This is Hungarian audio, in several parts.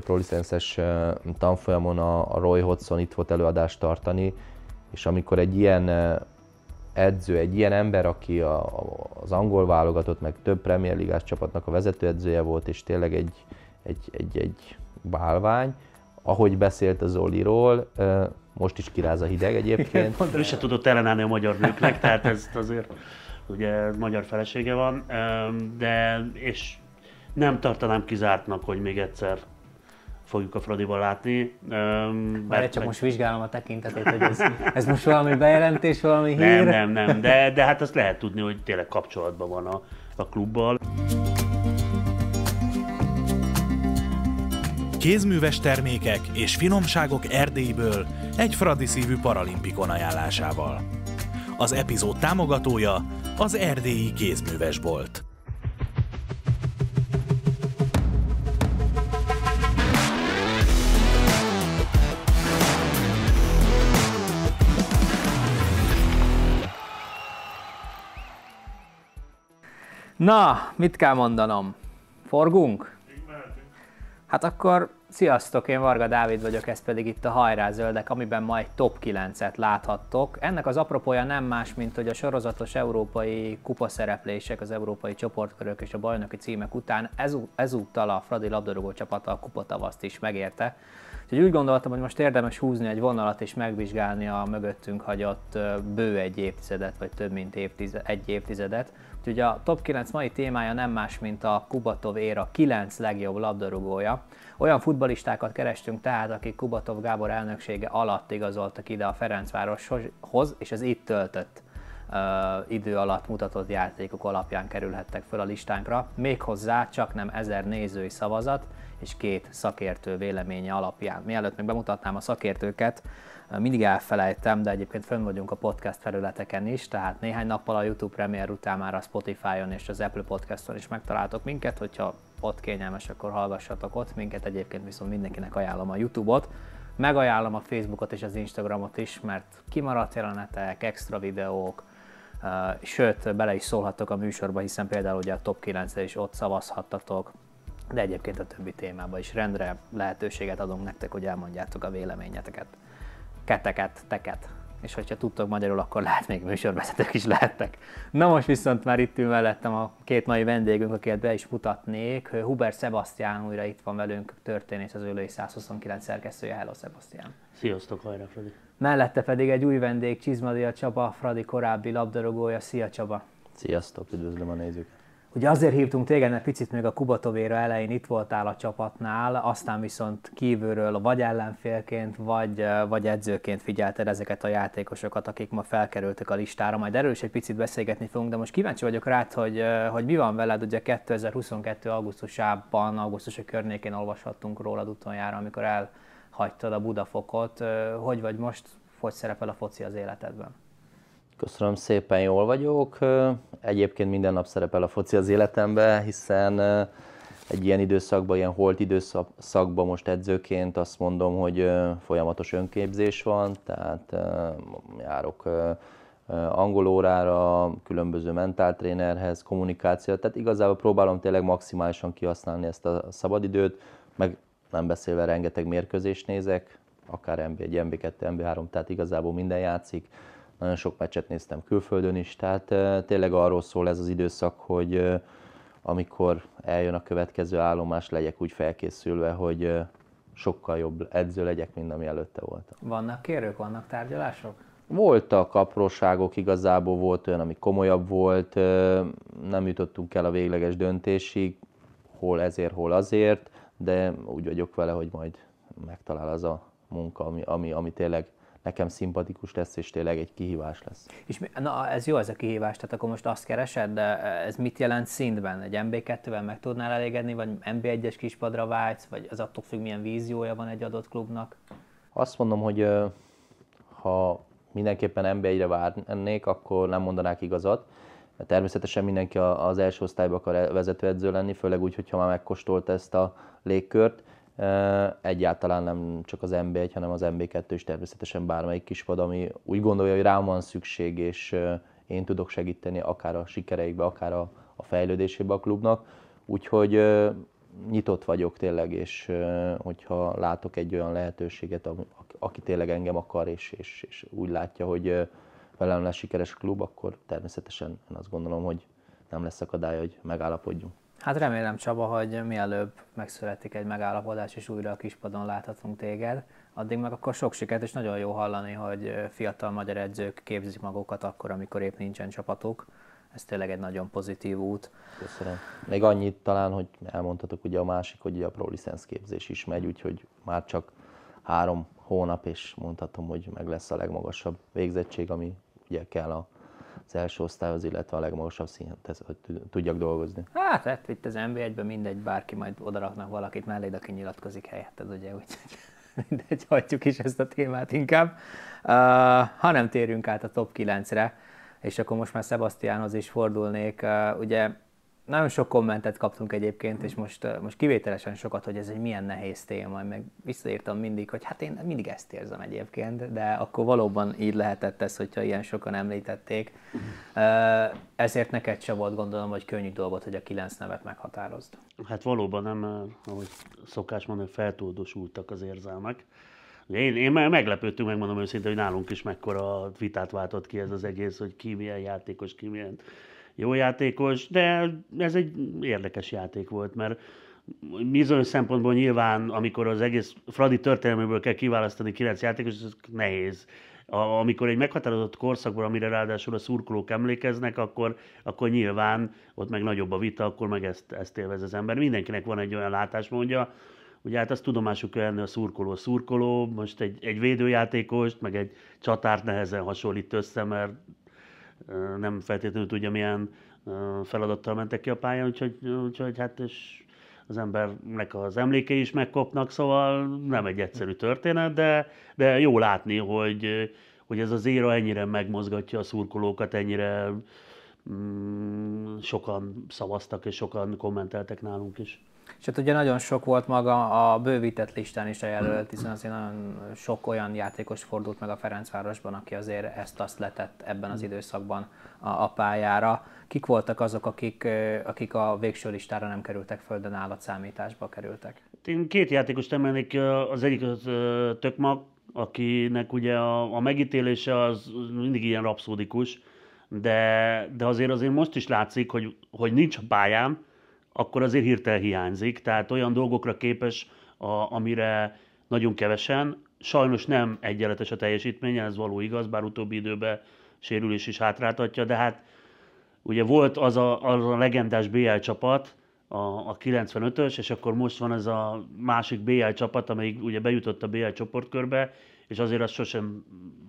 a prolicenses tanfolyamon a, Roy Hodgson itt volt előadást tartani, és amikor egy ilyen edző, egy ilyen ember, aki a, az angol válogatott, meg több Premier Ligás csapatnak a vezetőedzője volt, és tényleg egy, egy, egy, egy bálvány, ahogy beszélt az Zoliról, most is kiráz a hideg egyébként. Pont ő se tudott ellenállni a magyar nőknek, tehát ez azért ugye magyar felesége van, de és nem tartanám kizártnak, hogy még egyszer fogjuk a Fradival látni. Bár csak meg... most vizsgálom a tekintetét, hogy ez, ez most valami bejelentés, valami hír. Nem, nem, nem, de, de hát azt lehet tudni, hogy tényleg kapcsolatban van a, a klubbal. Kézműves termékek és finomságok Erdélyből egy Fradi szívű paralimpikon ajánlásával. Az epizód támogatója az Erdélyi Kézművesbolt. Na, mit kell mondanom? Forgunk? Hát akkor sziasztok, én Varga Dávid vagyok, ez pedig itt a Hajrá Zöldek, amiben ma egy top 9-et láthattok. Ennek az apropója nem más, mint hogy a sorozatos európai kupaszereplések, az európai csoportkörök és a bajnoki címek után ezú, ezúttal a Fradi labdarúgó csapata a kupatavaszt is megérte. Úgyhogy úgy gondoltam, hogy most érdemes húzni egy vonalat és megvizsgálni a mögöttünk hagyott bő egy évtizedet, vagy több mint évtized, egy évtizedet. Úgyhogy a top 9 mai témája nem más, mint a Kubatov éra 9 legjobb labdarúgója. Olyan futbalistákat kerestünk tehát, akik Kubatov Gábor elnöksége alatt igazoltak ide a Ferencvároshoz, és az itt töltött uh, idő alatt mutatott játékok alapján kerülhettek fel a listánkra, méghozzá csak nem ezer nézői szavazat és két szakértő véleménye alapján. Mielőtt még bemutatnám a szakértőket, mindig elfelejtem, de egyébként fönn vagyunk a podcast felületeken is, tehát néhány nappal a YouTube Premier után már a Spotify-on és az Apple Podcaston is megtaláltok minket, hogyha ott kényelmes, akkor hallgassatok ott minket, egyébként viszont mindenkinek ajánlom a YouTube-ot, megajánlom a Facebookot és az Instagramot is, mert kimaradt jelenetek, extra videók, sőt, bele is szólhattok a műsorba, hiszen például ugye a top 9 is ott szavazhattatok, de egyébként a többi témában is rendre lehetőséget adunk nektek, hogy elmondjátok a véleményeteket keteket, teket. És hogyha tudtok magyarul, akkor lehet még műsorvezetők is lehettek. Na most viszont már itt ül mellettem a két mai vendégünk, akiket be is mutatnék. Hubert Sebastian újra itt van velünk, történész az Őlői 129 szerkesztője. Hello Sebastian! Sziasztok, hajrá Fradi! Mellette pedig egy új vendég, Csizmadia Csaba, Fradi korábbi labdarúgója. Szia Csaba! Sziasztok, üdvözlöm a nézőket! Ugye azért hívtunk téged, mert picit még a Kubatovéra elején itt voltál a csapatnál, aztán viszont kívülről vagy ellenfélként, vagy, vagy edzőként figyelted ezeket a játékosokat, akik ma felkerültek a listára. Majd erről is egy picit beszélgetni fogunk, de most kíváncsi vagyok rád, hogy, hogy mi van veled. Ugye 2022. augusztusában, augusztus környékén olvashattunk rólad utoljára, amikor elhagytad a Budafokot. Hogy vagy most, hogy szerepel a foci az életedben? Köszönöm szépen, jól vagyok. Egyébként minden nap szerepel a foci az életemben, hiszen egy ilyen időszakban, ilyen holt időszakban most edzőként azt mondom, hogy folyamatos önképzés van, tehát járok angol órára, különböző mentáltrénerhez, kommunikáció, tehát igazából próbálom tényleg maximálisan kihasználni ezt a szabadidőt, meg nem beszélve rengeteg mérkőzést nézek, akár MB1, MB2, MB3, tehát igazából minden játszik nagyon sok meccset néztem külföldön is, tehát tényleg arról szól ez az időszak, hogy amikor eljön a következő állomás, legyek úgy felkészülve, hogy sokkal jobb edző legyek, mint ami előtte voltam. Vannak kérők, vannak tárgyalások? Voltak apróságok, igazából volt olyan, ami komolyabb volt, nem jutottunk el a végleges döntésig, hol ezért, hol azért, de úgy vagyok vele, hogy majd megtalál az a munka, ami, ami, ami tényleg nekem szimpatikus lesz, és tényleg egy kihívás lesz. És na, ez jó ez a kihívás, tehát akkor most azt keresed, de ez mit jelent szintben? Egy MB2-vel meg tudnál elégedni, vagy MB1-es kispadra vágysz, vagy az attól függ, milyen víziója van egy adott klubnak? Azt mondom, hogy ha mindenképpen MB1-re várnék, akkor nem mondanák igazat. Természetesen mindenki az első osztályba akar vezetőedző lenni, főleg úgy, hogyha már megkóstolta ezt a légkört Egyáltalán nem csak az MB1, hanem az MB2 is természetesen bármelyik kispad, ami úgy gondolja, hogy rám van szükség, és én tudok segíteni akár a sikereikbe, akár a, a fejlődésébe a klubnak. Úgyhogy nyitott vagyok tényleg, és hogyha látok egy olyan lehetőséget, aki tényleg engem akar, és, és, és úgy látja, hogy velem lesz sikeres klub, akkor természetesen én azt gondolom, hogy nem lesz akadály, hogy megállapodjunk. Hát remélem Csaba, hogy mielőbb megszületik egy megállapodás, és újra a kispadon láthatunk téged. Addig meg akkor sok sikert, és nagyon jó hallani, hogy fiatal magyar edzők képzik magukat akkor, amikor épp nincsen csapatuk. Ez tényleg egy nagyon pozitív út. Köszönöm. Még annyit talán, hogy elmondhatok ugye a másik, hogy a Pro License képzés is megy, úgyhogy már csak három hónap, és mondhatom, hogy meg lesz a legmagasabb végzettség, ami ugye kell a az első osztályhoz, illetve a legmagasabb szinten, hogy tudjak dolgozni. Hát, hát itt az NB1-ben mindegy, bárki majd odaraknak valakit mellé, aki nyilatkozik helyetted, ugye, úgyhogy mindegy, hagyjuk is ezt a témát inkább. Uh, ha nem térünk át a top 9-re, és akkor most már Sebastiánhoz is fordulnék. Uh, ugye nagyon sok kommentet kaptunk egyébként, és most, most kivételesen sokat, hogy ez egy milyen nehéz téma, meg visszaírtam mindig, hogy hát én mindig ezt érzem egyébként, de akkor valóban így lehetett ez, hogyha ilyen sokan említették. Ezért neked se volt gondolom, hogy könnyű dolgot, hogy a kilenc nevet meghatározd. Hát valóban nem, ahogy szokás mondani, feltúldosultak az érzelmek. Én, én meglepődtünk, megmondom őszintén, hogy nálunk is mekkora vitát váltott ki ez az egész, hogy ki milyen játékos, ki milyen jó játékos, de ez egy érdekes játék volt, mert bizonyos szempontból nyilván, amikor az egész Fradi történelméből kell kiválasztani kilenc játékos, ez nehéz. A, amikor egy meghatározott korszakban, amire ráadásul a szurkolók emlékeznek, akkor, akkor nyilván ott meg nagyobb a vita, akkor meg ezt, ezt élvez az ember. Mindenkinek van egy olyan látásmódja, Ugye hát azt tudomásuk kell lenni a szurkoló szurkoló, most egy, egy védőjátékost, meg egy csatárt nehezen hasonlít össze, mert nem feltétlenül tudja, milyen feladattal mentek ki a pályán, úgyhogy, úgyhogy hát és az embernek az emlékei is megkopnak, szóval nem egy egyszerű történet, de, de jó látni, hogy, hogy ez az éra ennyire megmozgatja a szurkolókat, ennyire mm, sokan szavaztak és sokan kommenteltek nálunk is. És hát ugye nagyon sok volt maga a bővített listán is a jelölt, hiszen azért nagyon sok olyan játékos fordult meg a Ferencvárosban, aki azért ezt-azt letett ebben az időszakban a, a pályára. Kik voltak azok, akik, akik a végső listára nem kerültek föl, de nálad számításba kerültek? Én két játékost emelnék, az egyik az Tökmak, akinek ugye a, a megítélése az mindig ilyen rapszódikus, de, de azért azért most is látszik, hogy, hogy nincs a pályán, akkor azért hirtelen hiányzik. Tehát olyan dolgokra képes, a, amire nagyon kevesen. Sajnos nem egyenletes a teljesítménye, ez való igaz, bár utóbbi időben sérülés is hátráltatja, de hát ugye volt az a, az a legendás BL csapat, a, a 95-ös, és akkor most van ez a másik BL csapat, amelyik ugye bejutott a BL csoportkörbe, és azért azt sosem,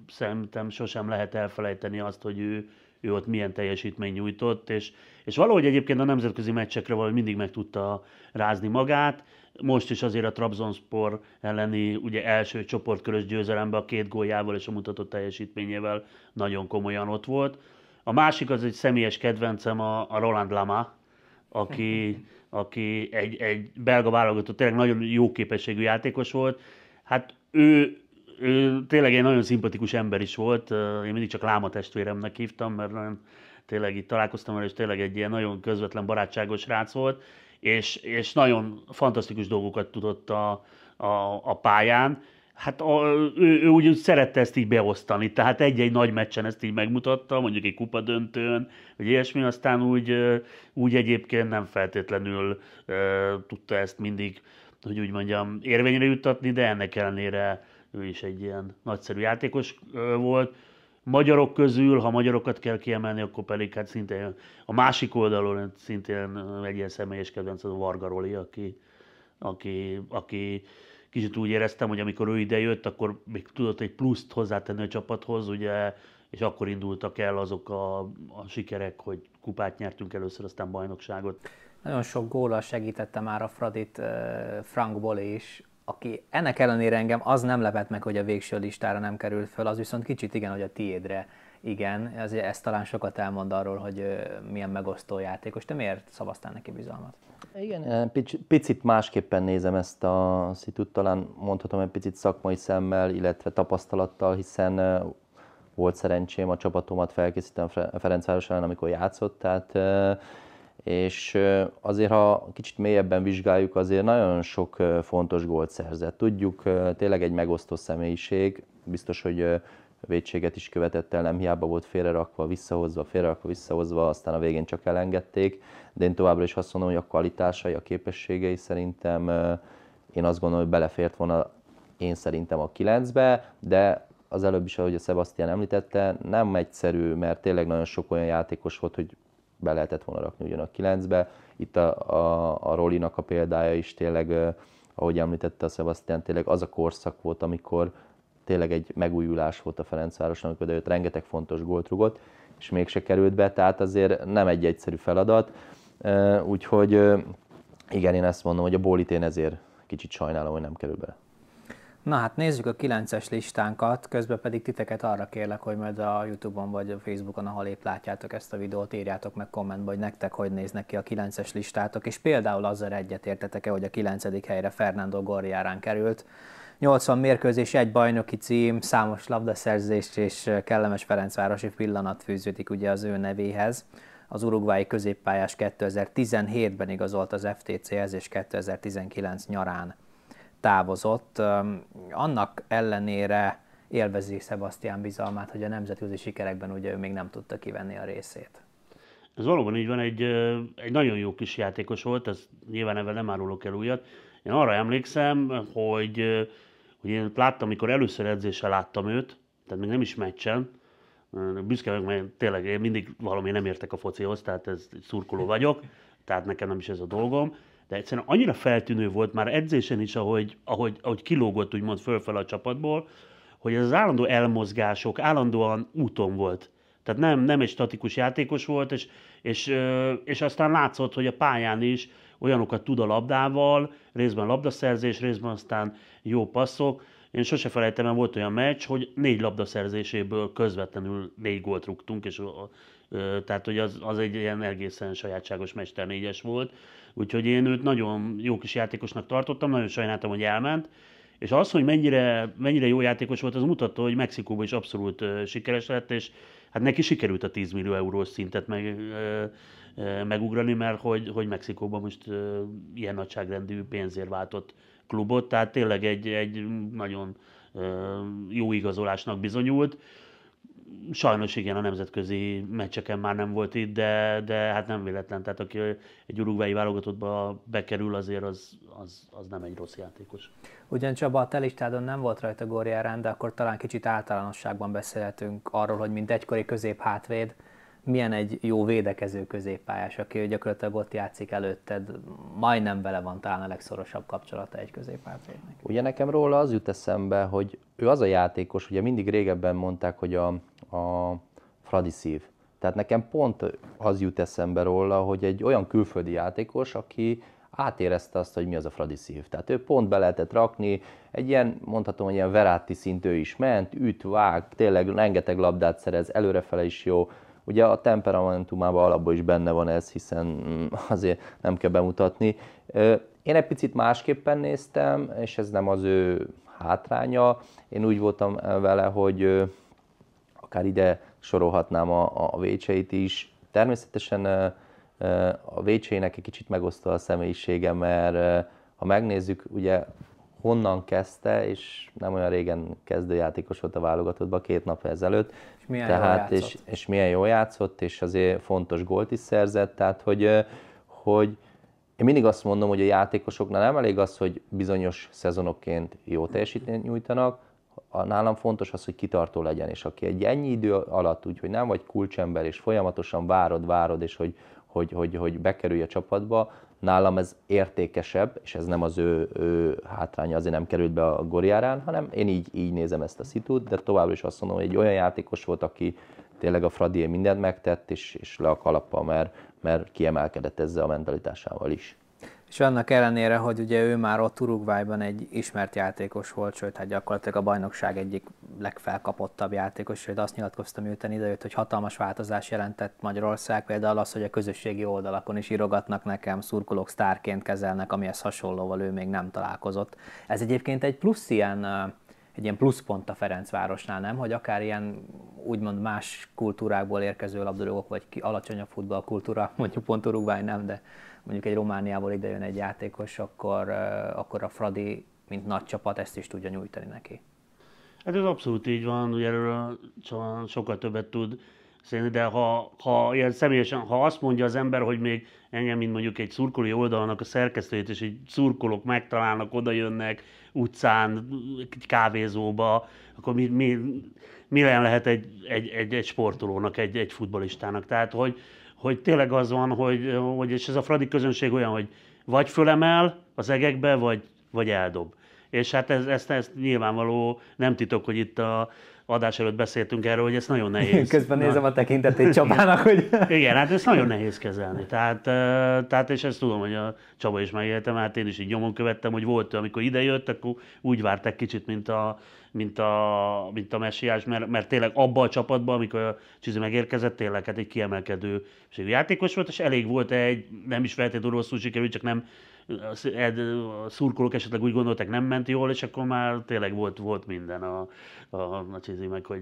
szerintem sosem lehet elfelejteni azt, hogy ő, ő ott milyen teljesítmény nyújtott, és, és valahogy egyébként a nemzetközi meccsekre valahogy mindig meg tudta rázni magát. Most is azért a Trabzonspor elleni ugye első csoportkörös győzelemben a két góljával és a mutatott teljesítményével nagyon komolyan ott volt. A másik az egy személyes kedvencem, a, a Roland Lama, aki, aki egy, egy belga válogatott, tényleg nagyon jó képességű játékos volt. Hát ő ő tényleg egy nagyon szimpatikus ember is volt, én mindig csak Láma testvéremnek hívtam, mert nagyon, tényleg itt találkoztam vele, és tényleg egy ilyen nagyon közvetlen, barátságos rác volt, és, és nagyon fantasztikus dolgokat tudott a, a, a pályán. Hát a, ő, ő úgy szerette ezt így beosztani, tehát egy-egy nagy meccsen ezt így megmutatta, mondjuk egy kupa döntőn, vagy ilyesmi, aztán úgy, úgy egyébként nem feltétlenül e, tudta ezt mindig, hogy úgy mondjam, érvényre juttatni, de ennek ellenére ő is egy ilyen nagyszerű játékos volt. Magyarok közül, ha magyarokat kell kiemelni, akkor pedig hát szintén a másik oldalon szintén egy ilyen személyes kedvenc az a Varga Roli, aki, aki, aki kicsit úgy éreztem, hogy amikor ő ide jött, akkor még tudott egy pluszt hozzátenni a csapathoz, ugye, és akkor indultak el azok a, a sikerek, hogy kupát nyertünk először, aztán bajnokságot. Nagyon sok góla segítette már a Fradit Frank Bolé is, aki ennek ellenére engem az nem lepett meg, hogy a végső listára nem került föl, az viszont kicsit igen, hogy a tiédre igen, ez, ez talán sokat elmond arról, hogy milyen megosztó játékos. Te miért szavaztál neki bizalmat? Igen, picit másképpen nézem ezt a szitut, talán mondhatom egy picit szakmai szemmel, illetve tapasztalattal, hiszen volt szerencsém a csapatomat felkészítem Ferencváros ellen, amikor játszott, tehát és azért, ha kicsit mélyebben vizsgáljuk, azért nagyon sok fontos gólt szerzett. Tudjuk, tényleg egy megosztó személyiség, biztos, hogy védséget is követett el, nem hiába volt félrerakva, visszahozva, félrerakva, visszahozva, aztán a végén csak elengedték, de én továbbra is azt mondom, hogy a kvalitásai, a képességei szerintem én azt gondolom, hogy belefért volna én szerintem a 9-be, de az előbb is, ahogy a Sebastian említette, nem egyszerű, mert tényleg nagyon sok olyan játékos volt, hogy be lehetett volna rakni ugyan a 9-be. Itt a, a, a Rolinak a példája is tényleg, ahogy említette a Sebastian, tényleg az a korszak volt, amikor tényleg egy megújulás volt a Ferencvároson, amikor őt rengeteg fontos gólt rugott, és mégse került be, tehát azért nem egy egyszerű feladat. Úgyhogy igen, én ezt mondom, hogy a Bólit én ezért kicsit sajnálom, hogy nem kerül bele. Na hát nézzük a 9-es listánkat, közben pedig titeket arra kérlek, hogy majd a Youtube-on vagy a Facebookon, ahol épp látjátok ezt a videót, írjátok meg kommentbe, hogy nektek hogy néznek ki a 9-es listátok, és például azzal egyetértetek-e, hogy a 9. helyre Fernando Gorriárán került. 80 mérkőzés, egy bajnoki cím, számos labdaszerzés és kellemes Ferencvárosi pillanat fűződik ugye az ő nevéhez. Az urugvái középpályás 2017-ben igazolt az FTC-hez, és 2019 nyarán távozott. Annak ellenére élvezi Sebastian bizalmát, hogy a nemzetközi sikerekben ugye ő még nem tudta kivenni a részét. Ez valóban így van, egy, egy nagyon jó kis játékos volt, ez nyilván ebben nem árulok el újat. Én arra emlékszem, hogy, hogy én láttam, amikor először edzéssel láttam őt, tehát még nem is meccsen, büszke vagyok, mert tényleg én mindig valami nem értek a focihoz, tehát ez szurkoló vagyok, tehát nekem nem is ez a dolgom, de egyszerűen annyira feltűnő volt már edzésen is, ahogy, ahogy, ahogy kilógott úgymond fölfel a csapatból, hogy az állandó elmozgások állandóan úton volt. Tehát nem, nem egy statikus játékos volt, és, és, és aztán látszott, hogy a pályán is olyanokat tud a labdával, részben labdaszerzés, részben aztán jó passzok. Én sose felejtem, mert volt olyan meccs, hogy négy labdaszerzéséből közvetlenül négy gólt rúgtunk, és tehát hogy az, az egy ilyen egészen sajátságos mester négyes volt. Úgyhogy én őt nagyon jó kis játékosnak tartottam, nagyon sajnáltam, hogy elment. És az, hogy mennyire, mennyire jó játékos volt, az mutatta, hogy Mexikóban is abszolút sikeres lett, és hát neki sikerült a 10 millió eurós szintet meg, megugrani, mert hogy, hogy Mexikóban most ilyen nagyságrendű pénzért váltott klubot, tehát tényleg egy, egy nagyon jó igazolásnak bizonyult sajnos igen, a nemzetközi meccseken már nem volt itt, de, de hát nem véletlen. Tehát aki egy urugvái válogatottba bekerül, azért az, az, az nem egy rossz játékos. Ugyan Csaba, a te listádon nem volt rajta Góriárán, de akkor talán kicsit általánosságban beszélhetünk arról, hogy mint egykori középhátvéd, milyen egy jó védekező középpályás, aki gyakorlatilag ott játszik előtted, majdnem vele van talán a legszorosabb kapcsolata egy középhátvédnek. Ugye nekem róla az jut eszembe, hogy ő az a játékos, ugye mindig régebben mondták, hogy a, a Fradi szív. Tehát nekem pont az jut eszembe róla, hogy egy olyan külföldi játékos, aki átérezte azt, hogy mi az a Fradi szív. Tehát ő pont be lehetett rakni, egy ilyen, mondhatom, hogy ilyen Veráti szintű is ment, üt, vág, tényleg rengeteg labdát szerez, előrefele is jó, Ugye a temperamentumában alapból is benne van ez, hiszen mm, azért nem kell bemutatni. Én egy picit másképpen néztem, és ez nem az ő hátránya. Én úgy voltam vele, hogy akár ide sorolhatnám a, a vécseit is. Természetesen a vécsének egy kicsit megosztva a személyisége, mert ha megnézzük, ugye honnan kezdte, és nem olyan régen kezdőjátékos volt a válogatottban, két nap ezelőtt. És milyen tehát, jól és, és milyen jól játszott, és azért fontos gólt is szerzett, tehát hogy, hogy én mindig azt mondom, hogy a játékosoknál nem elég az, hogy bizonyos szezonokként jó teljesítményt nyújtanak, nálam fontos az, hogy kitartó legyen, és aki egy ennyi idő alatt, úgyhogy nem vagy kulcsember, és folyamatosan várod, várod, és hogy, hogy, hogy, hogy bekerülj a csapatba, nálam ez értékesebb, és ez nem az ő, ő hátránya, azért nem került be a Goriárán, hanem én így, így nézem ezt a szitút, de továbbra is azt mondom, hogy egy olyan játékos volt, aki tényleg a Fradié mindent megtett, és, és le a kalappal, mert, mert kiemelkedett ezzel a mentalitásával is. És annak ellenére, hogy ugye ő már ott Uruguayban egy ismert játékos volt, sőt, hát gyakorlatilag a bajnokság egyik legfelkapottabb játékos, sőt azt nyilatkoztam miután idejött, hogy hatalmas változás jelentett Magyarország, például az, hogy a közösségi oldalakon is írogatnak nekem, szurkolók sztárként kezelnek, amihez hasonlóval ő még nem találkozott. Ez egyébként egy plusz ilyen egy ilyen pluszpont a Ferencvárosnál, nem? Hogy akár ilyen úgymond más kultúrákból érkező labdarúgók, vagy ki, alacsonyabb futballkultúra, mondjuk pont Uruguay nem, de mondjuk egy Romániából ide jön egy játékos, akkor, akkor a Fradi, mint nagy csapat, ezt is tudja nyújtani neki. Hát ez abszolút így van, ugye erről sokkal többet tud szélni, de ha, ha ilyen személyesen, ha azt mondja az ember, hogy még engem, mint mondjuk egy szurkolói oldalnak a szerkesztőjét, és egy szurkolók megtalálnak, oda jönnek utcán, egy kávézóba, akkor mi, mi, mi lehet egy, egy, egy, egy sportolónak, egy, egy futbolistának. Tehát, hogy, hogy tényleg az van, hogy, hogy és ez a Fradi közönség olyan, hogy vagy fölemel az egekbe, vagy, vagy eldob. És hát ez, ezt, ezt nyilvánvaló, nem titok, hogy itt a adás előtt beszéltünk erről, hogy ez nagyon nehéz. Közben nézem a tekintetét Csabának, hogy... Igen, hát ezt nagyon nehéz kezelni. Tehát, tehát és ezt tudom, hogy a Csaba is megélte, mert én is így nyomon követtem, hogy volt, amikor ide jött, akkor úgy vártak kicsit, mint a, mint a, mint a messiás, mert, mert tényleg abba a csapatban, amikor a Csizi megérkezett, tényleg hát egy kiemelkedő játékos volt, és elég volt egy, nem is feltétlenül rosszul sikerült, csak nem a szurkolók esetleg úgy gondolták, nem ment jól, és akkor már tényleg volt, volt minden a, a, a csizi meg, hogy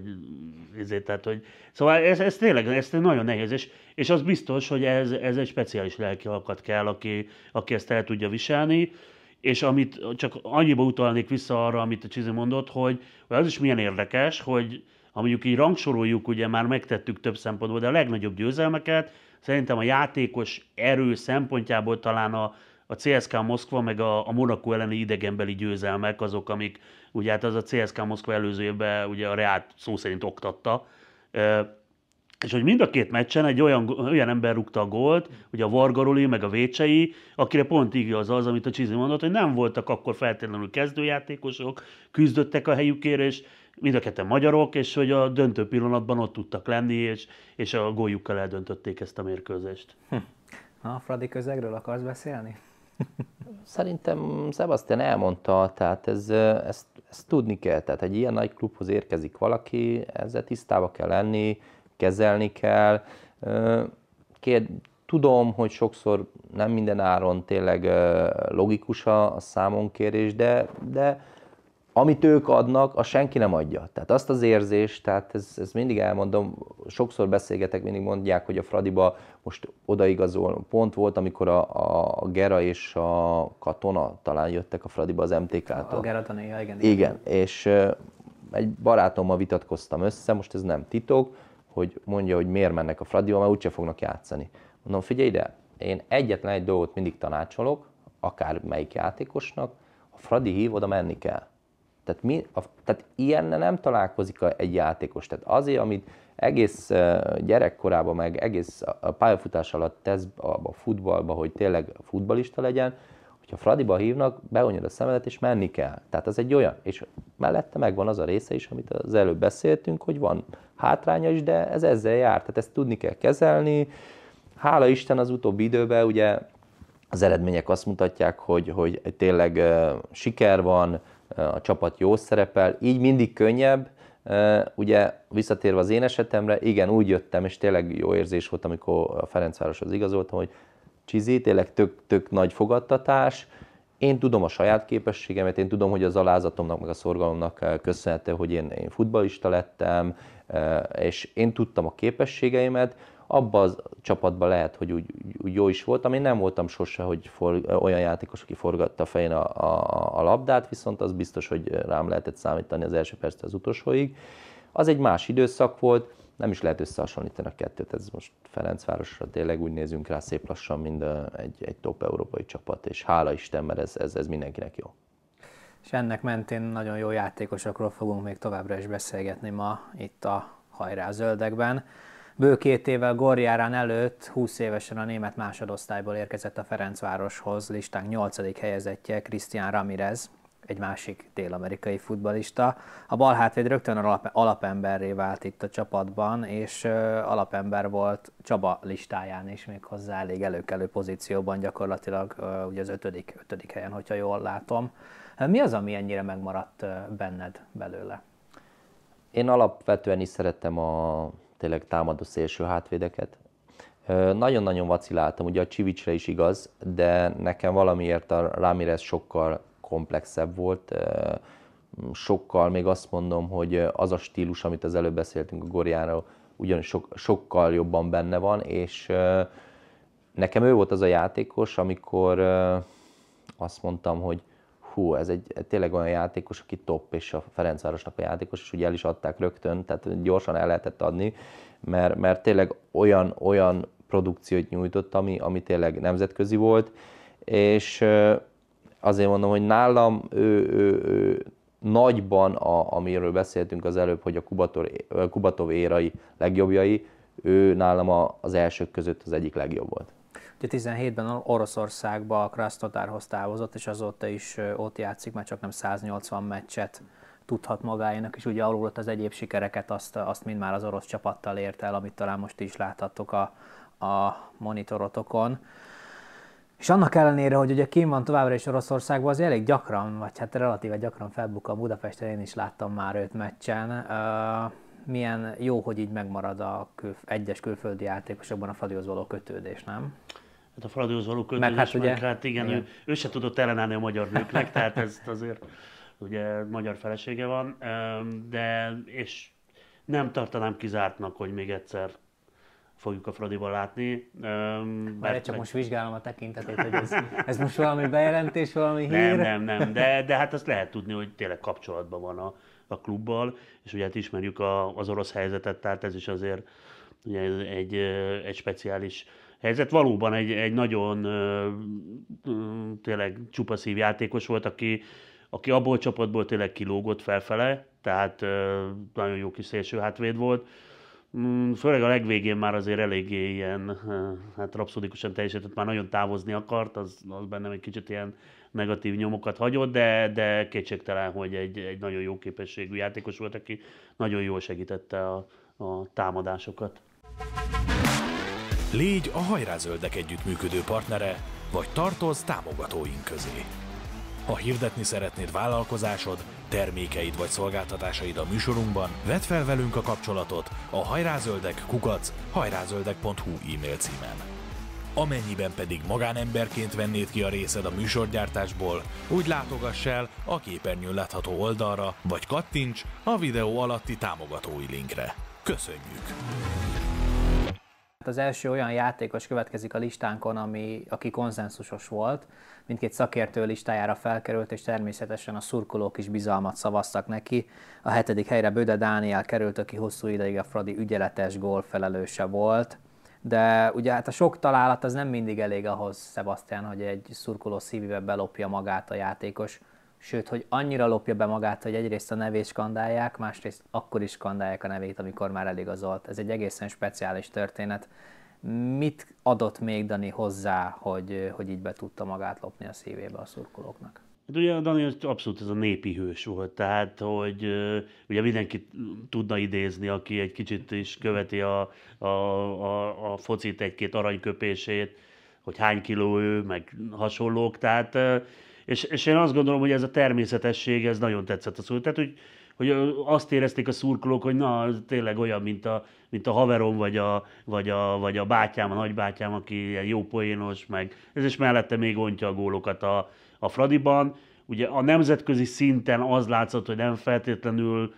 ezért, tehát, hogy szóval ez, ez tényleg ez nagyon nehéz, és, és az biztos, hogy ez, ez egy speciális lelki alkat kell, aki, aki ezt el tudja viselni, és amit csak annyiba utalnék vissza arra, amit a Csizi mondott, hogy, hogy az is milyen érdekes, hogy ha mondjuk így rangsoroljuk, ugye már megtettük több szempontból, de a legnagyobb győzelmeket szerintem a játékos erő szempontjából talán a, a CSK Moszkva meg a, a Monaco elleni idegenbeli győzelmek azok, amik ugye hát az a CSK Moszkva előző évben ugye a Reát szó szerint oktatta. És hogy mind a két meccsen egy olyan, olyan ember rúgta a gólt, hogy a Vargaroli, meg a Vécsei, akire pont igaz az, amit a Csizi mondott, hogy nem voltak akkor feltétlenül kezdőjátékosok, küzdöttek a helyükért, és mind a ketten magyarok, és hogy a döntő pillanatban ott tudtak lenni, és, és a góljukkal eldöntötték ezt a mérkőzést. Hm. A Fradi közegről akarsz beszélni? Szerintem Sebastian elmondta, tehát ez, ezt, ezt tudni kell. Tehát egy ilyen nagy klubhoz érkezik valaki, ezzel tisztába kell lenni, kezelni kell. Kér, tudom, hogy sokszor nem minden áron tényleg logikus a, számonkérés, de, de amit ők adnak, azt senki nem adja. Tehát azt az érzést, tehát ez, ez mindig elmondom, sokszor beszélgetek, mindig mondják, hogy a Fradiba most odaigazol. Pont volt, amikor a, a Gera és a Katona talán jöttek a Fradiba az MTK-tól. A Gera tanéja, igen. Igen, és egy barátommal vitatkoztam össze, most ez nem titok, hogy mondja, hogy miért mennek a Fradiba, mert úgyse fognak játszani. Mondom, figyelj ide, én egyetlen egy dolgot mindig tanácsolok, akár melyik játékosnak, a Fradi hív, oda menni kell tehát, mi, a, tehát ilyennel nem találkozik egy játékos. Tehát azért, amit egész gyerekkorában, meg egész a pályafutás alatt tesz a, a futballba, hogy tényleg futbalista legyen, hogyha Fradiba hívnak, beonyod a szemedet, és menni kell. Tehát az egy olyan, és mellette megvan az a része is, amit az előbb beszéltünk, hogy van hátránya is, de ez ezzel jár. Tehát ezt tudni kell kezelni. Hála Isten az utóbbi időben ugye az eredmények azt mutatják, hogy, hogy tényleg uh, siker van, a csapat jó szerepel, így mindig könnyebb, Ugye visszatérve az én esetemre, igen, úgy jöttem, és tényleg jó érzés volt, amikor a Ferencvároshoz igazoltam, hogy Csizi, tényleg tök, tök nagy fogadtatás, én tudom a saját képességemet, én tudom, hogy az alázatomnak, meg a szorgalomnak köszönhető, hogy én, én futbalista lettem, és én tudtam a képességeimet, abban a csapatban lehet, hogy úgy, úgy jó is voltam. Én nem voltam sose hogy for, olyan játékos, aki forgatta a fején a, a, a labdát, viszont az biztos, hogy rám lehetett számítani az első perctől az utolsóig. Az egy más időszak volt, nem is lehet összehasonlítani a kettőt, ez most Ferencvárosra tényleg úgy nézünk rá szép lassan, mint egy, egy top európai csapat, és hála Isten, mert ez, ez, ez mindenkinek jó. És ennek mentén nagyon jó játékosokról fogunk még továbbra is beszélgetni ma itt a Hajrá Zöldekben. Bő két évvel Gorjárán előtt 20 évesen a német másodosztályból érkezett a Ferencvároshoz listánk 8. helyezettje Cristian Ramirez, egy másik dél-amerikai futbalista. A bal hátvéd rögtön alap, alapemberré vált itt a csapatban, és alapember volt Csaba listáján is, még hozzá elég előkelő pozícióban, gyakorlatilag ugye az ötödik, ötödik helyen, hogyha jól látom. Mi az, ami ennyire megmaradt benned belőle? Én alapvetően is szerettem a tényleg támadó szélső hátvédeket. Nagyon-nagyon vaciláltam, ugye a Csivicsre is igaz, de nekem valamiért a Ramirez sokkal komplexebb volt. sokkal, még azt mondom, hogy az a stílus, amit az előbb beszéltünk a Goriáról, ugyanis sok, sokkal jobban benne van, és nekem ő volt az a játékos, amikor azt mondtam, hogy hú, ez egy tényleg olyan játékos, aki top, és a Ferencvárosnak a játékos, és ugye el is adták rögtön, tehát gyorsan el lehetett adni, mert, mert tényleg olyan, olyan produkciót nyújtott, ami, ami tényleg nemzetközi volt, és azért mondom, hogy nálam ő, ő, ő nagyban, a, amiről beszéltünk az előbb, hogy a Kubatov, Kubatov érai legjobbjai, ő nálam a, az elsők között az egyik legjobb volt. Ugye 17-ben Oroszországba a Krasnodárhoz távozott, és azóta is ott játszik, mert csak nem 180 meccset tudhat magáénak, és ugye alul az egyéb sikereket azt, azt mind már az orosz csapattal ért el, amit talán most is láthattok a, a monitorotokon. És annak ellenére, hogy ugye kim van továbbra is Oroszországban, az elég gyakran, vagy hát relatíve gyakran felbukkan Budapesten, én is láttam már őt meccsen. Milyen jó, hogy így megmarad a kül, egyes külföldi játékosokban a Fradihoz való kötődés, nem? Hát a Fradihoz való kötődés, meg hát, ugye, meg, hát igen, igen. Ő, ő se tudott ellenállni a magyar nőknek, tehát ez azért ugye magyar felesége van, de és nem tartanám kizártnak, hogy még egyszer fogjuk a Fradival látni. Már csak most vizsgálom a tekintetét, hogy ez, ez most valami bejelentés, valami hír? Nem, nem, nem, de, de hát azt lehet tudni, hogy tényleg kapcsolatban van a, a klubbal, és ugye hát ismerjük a, az orosz helyzetet, tehát ez is azért ugye egy, egy speciális helyzet. Valóban egy, egy nagyon tényleg csupaszív játékos volt, aki, aki abból a csapatból tényleg kilógott felfele, tehát nagyon jó kis szélső hátvéd volt. Mm, főleg a legvégén már azért eléggé ilyen, hát rapszodikusan teljesített, már nagyon távozni akart, az, az bennem egy kicsit ilyen negatív nyomokat hagyott, de, de kétségtelen, hogy egy, egy nagyon jó képességű játékos volt, aki nagyon jól segítette a, a támadásokat. Légy a hajrázöldek együttműködő partnere, vagy tartoz támogatóink közé. Ha hirdetni szeretnéd vállalkozásod, termékeid vagy szolgáltatásaid a műsorunkban, vedd fel velünk a kapcsolatot a hajrázöldek kukac hajrázöldek.hu e-mail címen. Amennyiben pedig magánemberként vennéd ki a részed a műsorgyártásból, úgy látogass el a képernyőn látható oldalra, vagy kattints a videó alatti támogatói linkre. Köszönjük! Az első olyan játékos következik a listánkon, ami, aki konszenzusos volt, mindkét szakértő listájára felkerült, és természetesen a szurkolók is bizalmat szavaztak neki. A hetedik helyre Böde Dániel került, aki hosszú ideig a Fradi ügyeletes gól felelőse volt. De ugye hát a sok találat az nem mindig elég ahhoz, Sebastian, hogy egy szurkoló szívébe belopja magát a játékos, sőt, hogy annyira lopja be magát, hogy egyrészt a nevét skandálják, másrészt akkor is skandálják a nevét, amikor már eligazolt. Ez egy egészen speciális történet. Mit adott még Dani hozzá, hogy, hogy így be tudta magát lopni a szívébe a szurkolóknak? Hát ugye Dani abszolút ez a népi hős volt, tehát hogy ugye mindenki tudna idézni, aki egy kicsit is követi a, a, a, a focit egy-két aranyköpését, hogy hány kiló ő, meg hasonlók, tehát és, és én azt gondolom, hogy ez a természetesség, ez nagyon tetszett a szó. Tehát, hogy, hogy azt érezték a szurkolók, hogy na, tényleg olyan, mint a, mint a haverom, vagy a, vagy, a, vagy a bátyám, a nagybátyám, aki ilyen jó poénos, meg ez is mellette még ontja a gólokat a, a Fradiban. Ugye a nemzetközi szinten az látszott, hogy nem feltétlenül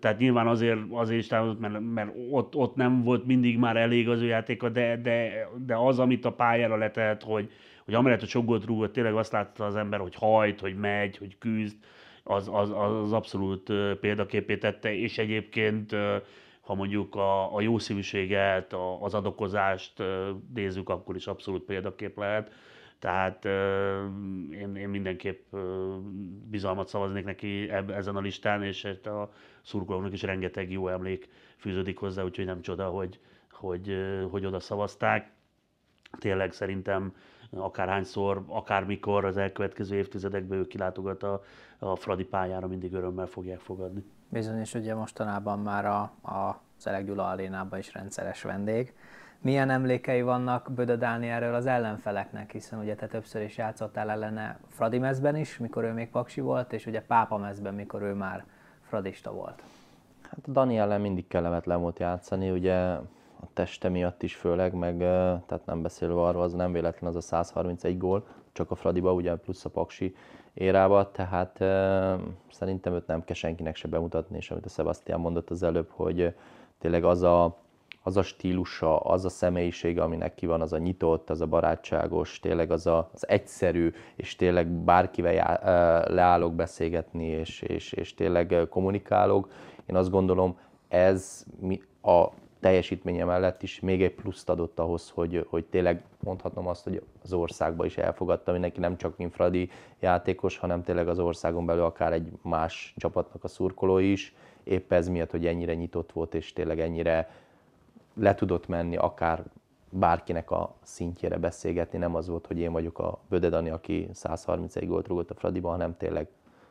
tehát nyilván azért, azért is támadott, mert, mert ott, ott, nem volt mindig már elég az ő játéka, de, de, de az, amit a pályára letett, hogy, hogy amellett, hogy sok gólt rúgott, tényleg azt látta az ember, hogy hajt, hogy megy, hogy küzd, az, az, az abszolút példaképé tette, és egyébként ha mondjuk a, a jószívűséget, a, az adokozást nézzük, akkor is abszolút példakép lehet. Tehát én, én mindenképp bizalmat szavaznék neki ezen a listán, és hát a szurkolóknak is rengeteg jó emlék fűződik hozzá, úgyhogy nem csoda, hogy, hogy, hogy oda szavazták. Tényleg szerintem akárhányszor, akármikor az elkövetkező évtizedekben ő kilátogat a, a Fradi pályára, mindig örömmel fogják fogadni. Bizony, és ugye mostanában már a, a Szelek Gyula alénában is rendszeres vendég. Milyen emlékei vannak Böde Dánielről az ellenfeleknek, hiszen ugye te többször is játszottál ellene Fradi mezben is, mikor ő még paksi volt, és ugye Pápa mezben, mikor ő már fradista volt. Hát a Dani ellen mindig kellemetlen volt játszani, ugye a teste miatt is főleg, meg tehát nem beszélve arról, az nem véletlen az a 131 gól, csak a Fradiba, ugye plusz a Paksi, érába, tehát szerintem őt nem kell senkinek se bemutatni, és amit a Sebastian mondott az előbb, hogy tényleg az a, az a stílusa, az a személyisége, ami neki van, az a nyitott, az a barátságos, tényleg az a, az egyszerű, és tényleg bárkivel já, leállok beszélgetni, és, és, és tényleg kommunikálok. Én azt gondolom, ez a teljesítménye mellett is még egy pluszt adott ahhoz, hogy, hogy tényleg mondhatnom azt, hogy az országba is elfogadta mindenki, nem csak mint Fradi játékos, hanem tényleg az országon belül akár egy más csapatnak a szurkolói is, épp ez miatt, hogy ennyire nyitott volt, és tényleg ennyire le tudott menni akár bárkinek a szintjére beszélgetni, nem az volt, hogy én vagyok a Bödedani, aki 131 gólt rúgott a Fradiba, hanem tényleg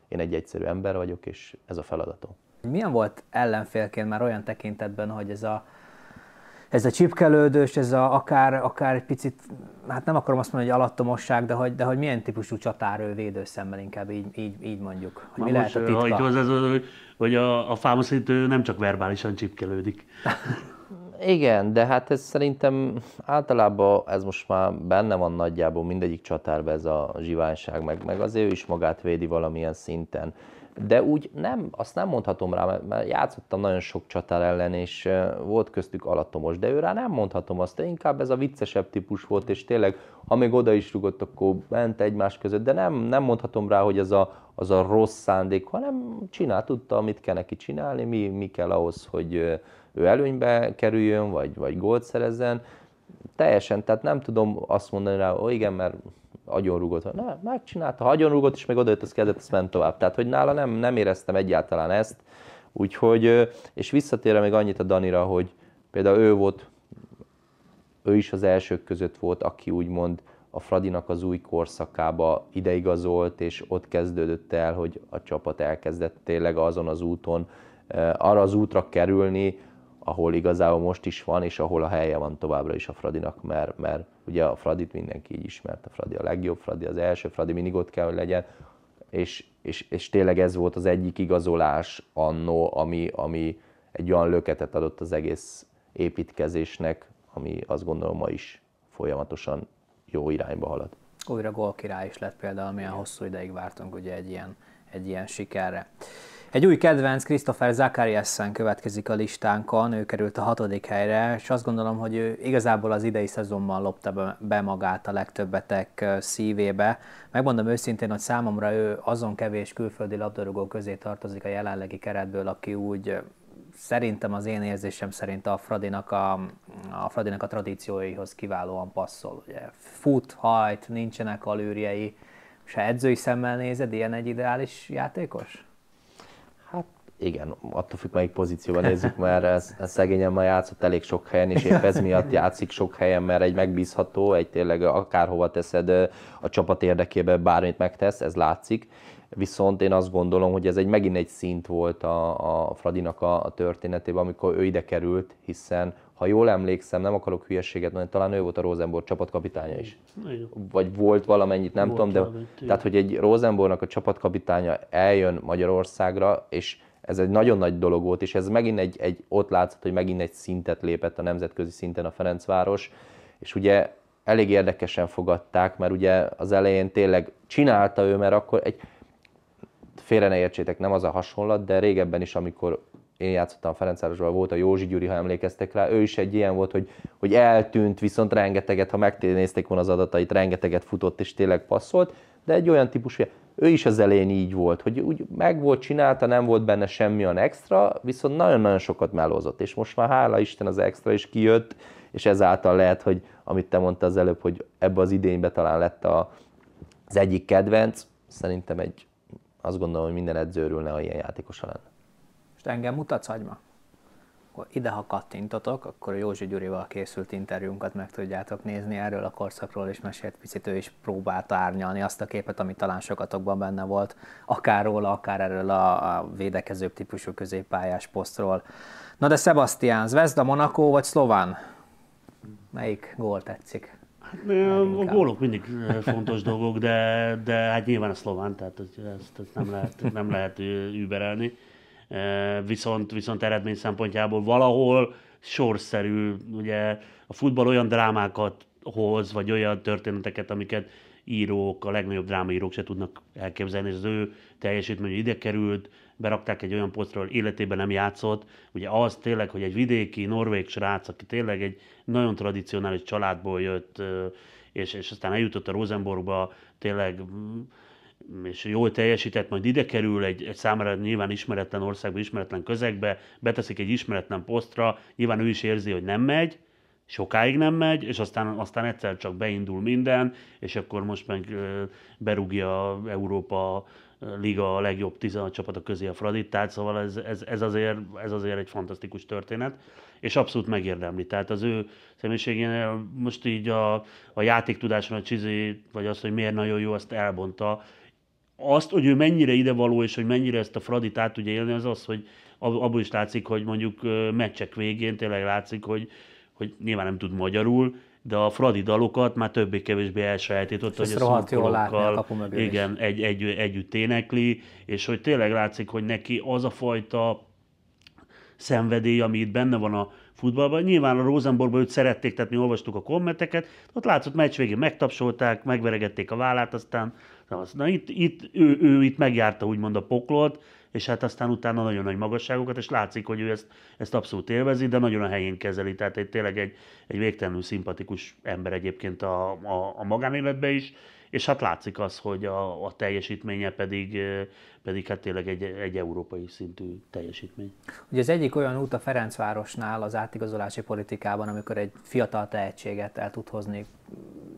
én egy egyszerű ember vagyok, és ez a feladatom. Milyen volt ellenfélként már olyan tekintetben, hogy ez a ez a csipkelődős, ez a, akár, akár egy picit, hát nem akarom azt mondani, hogy alattomosság, de hogy, de hogy milyen típusú csatárő védőszemmel inkább így, így, így mondjuk. Hogy mi most, lehet a titka? Hogy, hogy, hogy a, a fámaszítő nem csak verbálisan csipkelődik. Igen, de hát ez szerintem általában ez most már benne van nagyjából mindegyik csatárban ez a zsiványság, meg, meg azért ő is magát védi valamilyen szinten de úgy nem, azt nem mondhatom rá, mert, játszottam nagyon sok csatár ellen, és volt köztük alattomos, de ő rá nem mondhatom azt, inkább ez a viccesebb típus volt, és tényleg, ha még oda is rugott, akkor ment egymás között, de nem, nem mondhatom rá, hogy ez a, az a rossz szándék, hanem csinál, tudta, amit kell neki csinálni, mi, mi kell ahhoz, hogy ő előnybe kerüljön, vagy, vagy gólt szerezzen. Teljesen, tehát nem tudom azt mondani rá, hogy igen, mert agyonrugott, ne, megcsinálta, ha agyonrugott, és meg odajött, az kezdett, azt ment tovább. Tehát, hogy nála nem, nem éreztem egyáltalán ezt. Úgyhogy, és visszatérve még annyit a Danira, hogy például ő volt, ő is az elsők között volt, aki úgymond a Fradinak az új korszakába ideigazolt, és ott kezdődött el, hogy a csapat elkezdett tényleg azon az úton, arra az útra kerülni, ahol igazából most is van, és ahol a helye van továbbra is a Fradinak, mert, mert ugye a Fradit mindenki így ismert, a Fradi a legjobb, Fradi az első, Fradi mindig ott kell, hogy legyen, és, és, és tényleg ez volt az egyik igazolás annó, ami, ami egy olyan löketet adott az egész építkezésnek, ami azt gondolom ma is folyamatosan jó irányba halad. Újra gólkirály is lett például, milyen hosszú ideig vártunk ugye egy ilyen, egy ilyen sikerre. Egy új kedvenc, Christopher Zakariasen következik a listánkon, ő került a hatodik helyre, és azt gondolom, hogy ő igazából az idei szezonban lopta be magát a legtöbbetek szívébe. Megmondom őszintén, hogy számomra ő azon kevés külföldi labdarúgó közé tartozik a jelenlegi keretből, aki úgy szerintem az én érzésem szerint a Fradinak a, a, Fradinak a tradícióihoz kiválóan passzol. Ugye fut, hajt, nincsenek alűrjei, se edzői szemmel nézed, ilyen egy ideális játékos? Igen, attól függ, melyik pozícióban nézzük, mert ez, ez szegényen ma játszott elég sok helyen, és épp ez miatt játszik sok helyen, mert egy megbízható, egy tényleg akárhova teszed a csapat érdekében bármit megtesz, ez látszik. Viszont én azt gondolom, hogy ez egy megint egy szint volt a, a Fradinak a, a történetében, amikor ő ide került, hiszen ha jól emlékszem, nem akarok hülyeséget mondani, talán ő volt a Rosenborg csapatkapitánya is. Vagy volt valamennyit, nem volt tudom, de tehát, hogy egy Rosenborgnak a csapatkapitánya eljön Magyarországra, és ez egy nagyon nagy dolog volt, és ez megint egy, egy ott látszott, hogy megint egy szintet lépett a nemzetközi szinten a Ferencváros, és ugye elég érdekesen fogadták, mert ugye az elején tényleg csinálta ő, mert akkor egy, félre ne értsétek, nem az a hasonlat, de régebben is, amikor én játszottam Ferencvárosban, volt a Józsi Gyuri, ha emlékeztek rá, ő is egy ilyen volt, hogy, hogy eltűnt, viszont rengeteget, ha megnézték volna az adatait, rengeteget futott és tényleg passzolt, de egy olyan típus, hogy ő is az elején így volt, hogy úgy meg volt, csinálta, nem volt benne semmi an extra, viszont nagyon-nagyon sokat melózott, és most már hála Isten az extra is kijött, és ezáltal lehet, hogy amit te mondtad az előbb, hogy ebbe az idénybe talán lett a, az egyik kedvenc, szerintem egy, azt gondolom, hogy minden edző örülne, ha ilyen játékosa lenne. És engem mutatsz, hagyma? Akkor ide, ha kattintotok, akkor a Józsi Gyurival készült interjúnkat meg tudjátok nézni erről a korszakról, és mesélt picit ő is próbálta árnyalni azt a képet, ami talán sokatokban benne volt, akár róla, akár erről a, a védekezőbb típusú középpályás posztról. Na de Sebastian, Zvezda, Monaco vagy Szlován? Melyik gól tetszik? Hát, a gólok mindig fontos dolgok, de, de hát nyilván a szlován, tehát ezt, ezt nem lehet, nem lehet überelni viszont, viszont eredmény szempontjából valahol sorszerű, ugye a futball olyan drámákat hoz, vagy olyan történeteket, amiket írók, a legnagyobb drámaírók se tudnak elképzelni, és az ő teljesítmény ide került, berakták egy olyan posztról, életében nem játszott. Ugye az tényleg, hogy egy vidéki, norvég srác, aki tényleg egy nagyon tradicionális családból jött, és, és aztán eljutott a Rosenborgba, tényleg és jól teljesített, majd ide kerül egy, egy számára nyilván ismeretlen országba, ismeretlen közegbe, beteszik egy ismeretlen posztra, nyilván ő is érzi, hogy nem megy, sokáig nem megy, és aztán, aztán egyszer csak beindul minden, és akkor most meg berúgja Európa Liga a legjobb 16 csapatok közé a Fradit, tehát szóval ez, ez, ez, azért, ez azért egy fantasztikus történet, és abszolút megérdemli. Tehát az ő személyiségénél most így a, a játéktudáson a Csizi, vagy az, hogy miért nagyon jó, azt elbonta. Azt, hogy ő mennyire idevaló, és hogy mennyire ezt a Fradit át tudja élni, az az, hogy abból is látszik, hogy mondjuk meccsek végén tényleg látszik, hogy, hogy nyilván nem tud magyarul, de a Fradi dalokat már többé-kevésbé elsajátított, hogy a kapu igen, egy, egy, együtt énekli, és hogy tényleg látszik, hogy neki az a fajta szenvedély, ami itt benne van a futballban. Nyilván a Rosenborgban őt szerették, tehát mi olvastuk a kommenteket, ott látszott meccs végén megtapsolták, megveregették a vállát, aztán na, itt, itt ő, ő, itt megjárta úgymond a poklot, és hát aztán utána nagyon nagy magasságokat, és látszik, hogy ő ezt, ezt abszolút élvezi, de nagyon a helyén kezeli, tehát egy, tényleg egy, egy végtelenül szimpatikus ember egyébként a, a, a magánéletben is, és hát látszik az, hogy a, a teljesítménye pedig, pedig hát tényleg egy, egy európai szintű teljesítmény. Ugye az egyik olyan út a Ferencvárosnál az átigazolási politikában, amikor egy fiatal tehetséget el tud hozni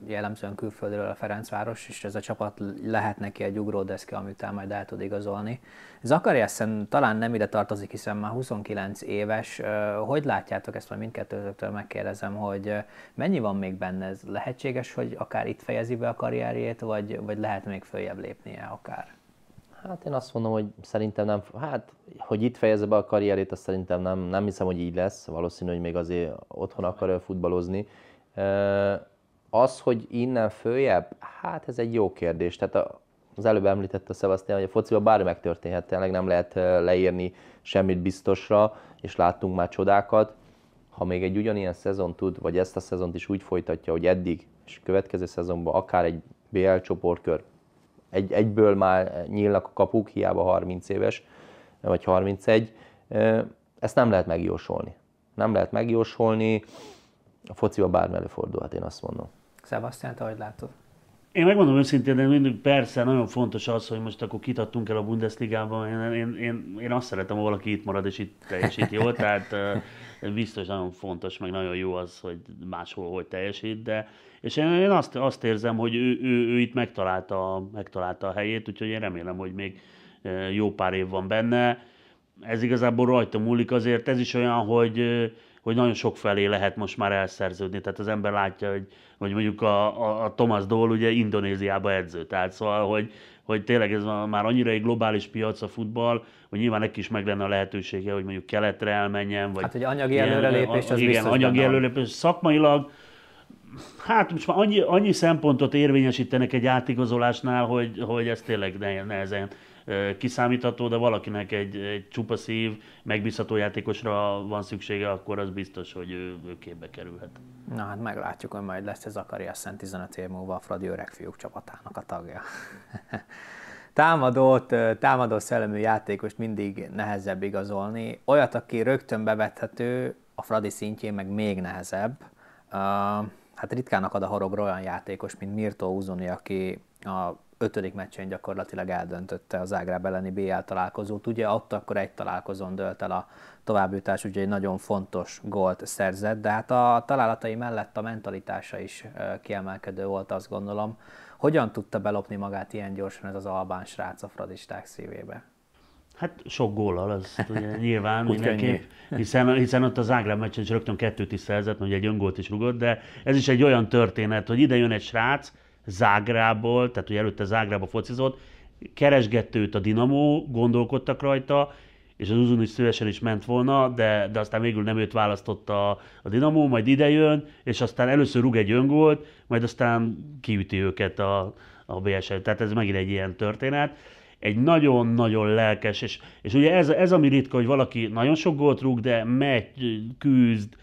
jellemzően külföldről a Ferencváros, és ez a csapat lehet neki egy ugródeszke, amit majd el tud igazolni. Zakariasen talán nem ide tartozik, hiszen már 29 éves. Hogy látjátok ezt, majd mindkettőtöktől megkérdezem, hogy mennyi van még benne? Ez lehetséges, hogy akár itt fejezi be a karrierjét, vagy, vagy lehet még följebb lépnie akár? Hát én azt mondom, hogy szerintem nem, hát hogy itt fejezze be a karrierét, azt szerintem nem, nem hiszem, hogy így lesz. Valószínű, hogy még azért otthon akar futballozni. Az, hogy innen följebb, hát ez egy jó kérdés. Tehát az előbb említette a Sebastian, hogy a fociban bármi megtörténhet, tényleg nem lehet leírni semmit biztosra, és láttunk már csodákat. Ha még egy ugyanilyen szezon tud, vagy ezt a szezont is úgy folytatja, hogy eddig, és következő szezonban akár egy BL csoportkör, egy, egyből már nyílnak a kapuk, hiába 30 éves, vagy 31, ezt nem lehet megjósolni. Nem lehet megjósolni, a fociba bármi előfordulhat, én azt mondom. Sebastian, te látod? Én megmondom őszintén, de mindig persze nagyon fontos az, hogy most akkor kitattunk el a Bundesligában. Én, én, én, én azt szeretem, ha valaki itt marad és itt teljesít jól, tehát biztos nagyon fontos, meg nagyon jó az, hogy máshol hogy teljesít, de és én, én azt, azt érzem, hogy ő, ő, ő itt megtalálta, megtalálta a helyét, úgyhogy én remélem, hogy még jó pár év van benne. Ez igazából rajta múlik, azért ez is olyan, hogy hogy nagyon sok felé lehet most már elszerződni. Tehát az ember látja, hogy, hogy mondjuk a, a, a Thomas Dole ugye Indonéziába edző. Tehát szóval, hogy, hogy tényleg ez már annyira egy globális piac a futball, hogy nyilván neki is meg lenne a lehetősége, hogy mondjuk keletre elmenjen. Vagy hát, hogy anyagi előrelépés az Igen, anyagi előrelépés. Szakmailag Hát most már annyi, annyi szempontot érvényesítenek egy átigazolásnál, hogy, hogy ez tényleg nehezen kiszámítható, de valakinek egy, egy csupa szív, megbízható játékosra van szüksége, akkor az biztos, hogy ő, ő képbe kerülhet. Na hát meglátjuk, hogy majd lesz ez Zakarias Szent 15 év múlva a Fradi öregfiúk csapatának a tagja. támadót, támadó szellemű játékost mindig nehezebb igazolni. Olyat, aki rögtön bevethető, a Fradi szintjén meg még nehezebb. Uh, hát ritkán akad a horogra olyan játékos, mint Mirto Uzoni, aki a ötödik meccsen gyakorlatilag eldöntötte az Ágráb elleni BL találkozót. Ugye ott akkor egy találkozón dölt el a továbbjutás, ugye egy nagyon fontos gólt szerzett, de hát a találatai mellett a mentalitása is kiemelkedő volt, azt gondolom. Hogyan tudta belopni magát ilyen gyorsan ez az albán srác a fradisták szívébe? Hát sok góllal, az ugye nyilván mindenképp, hiszen, hiszen ott az Ágráb meccsen is rögtön kettőt is szerzett, hogy egy öngólt is rugott, de ez is egy olyan történet, hogy ide jön egy srác, Zágrából, tehát hogy előtte Zágrába focizott, keresgette őt a Dinamo, gondolkodtak rajta, és az Uzun is szívesen is ment volna, de, de aztán végül nem őt választotta a Dinamo, majd idejön, és aztán először rúg egy öngolt, majd aztán kiüti őket a, a BSL. Tehát ez megint egy ilyen történet. Egy nagyon-nagyon lelkes, és, és ugye ez, ez ami ritka, hogy valaki nagyon sok gólt rúg, de megy, küzd,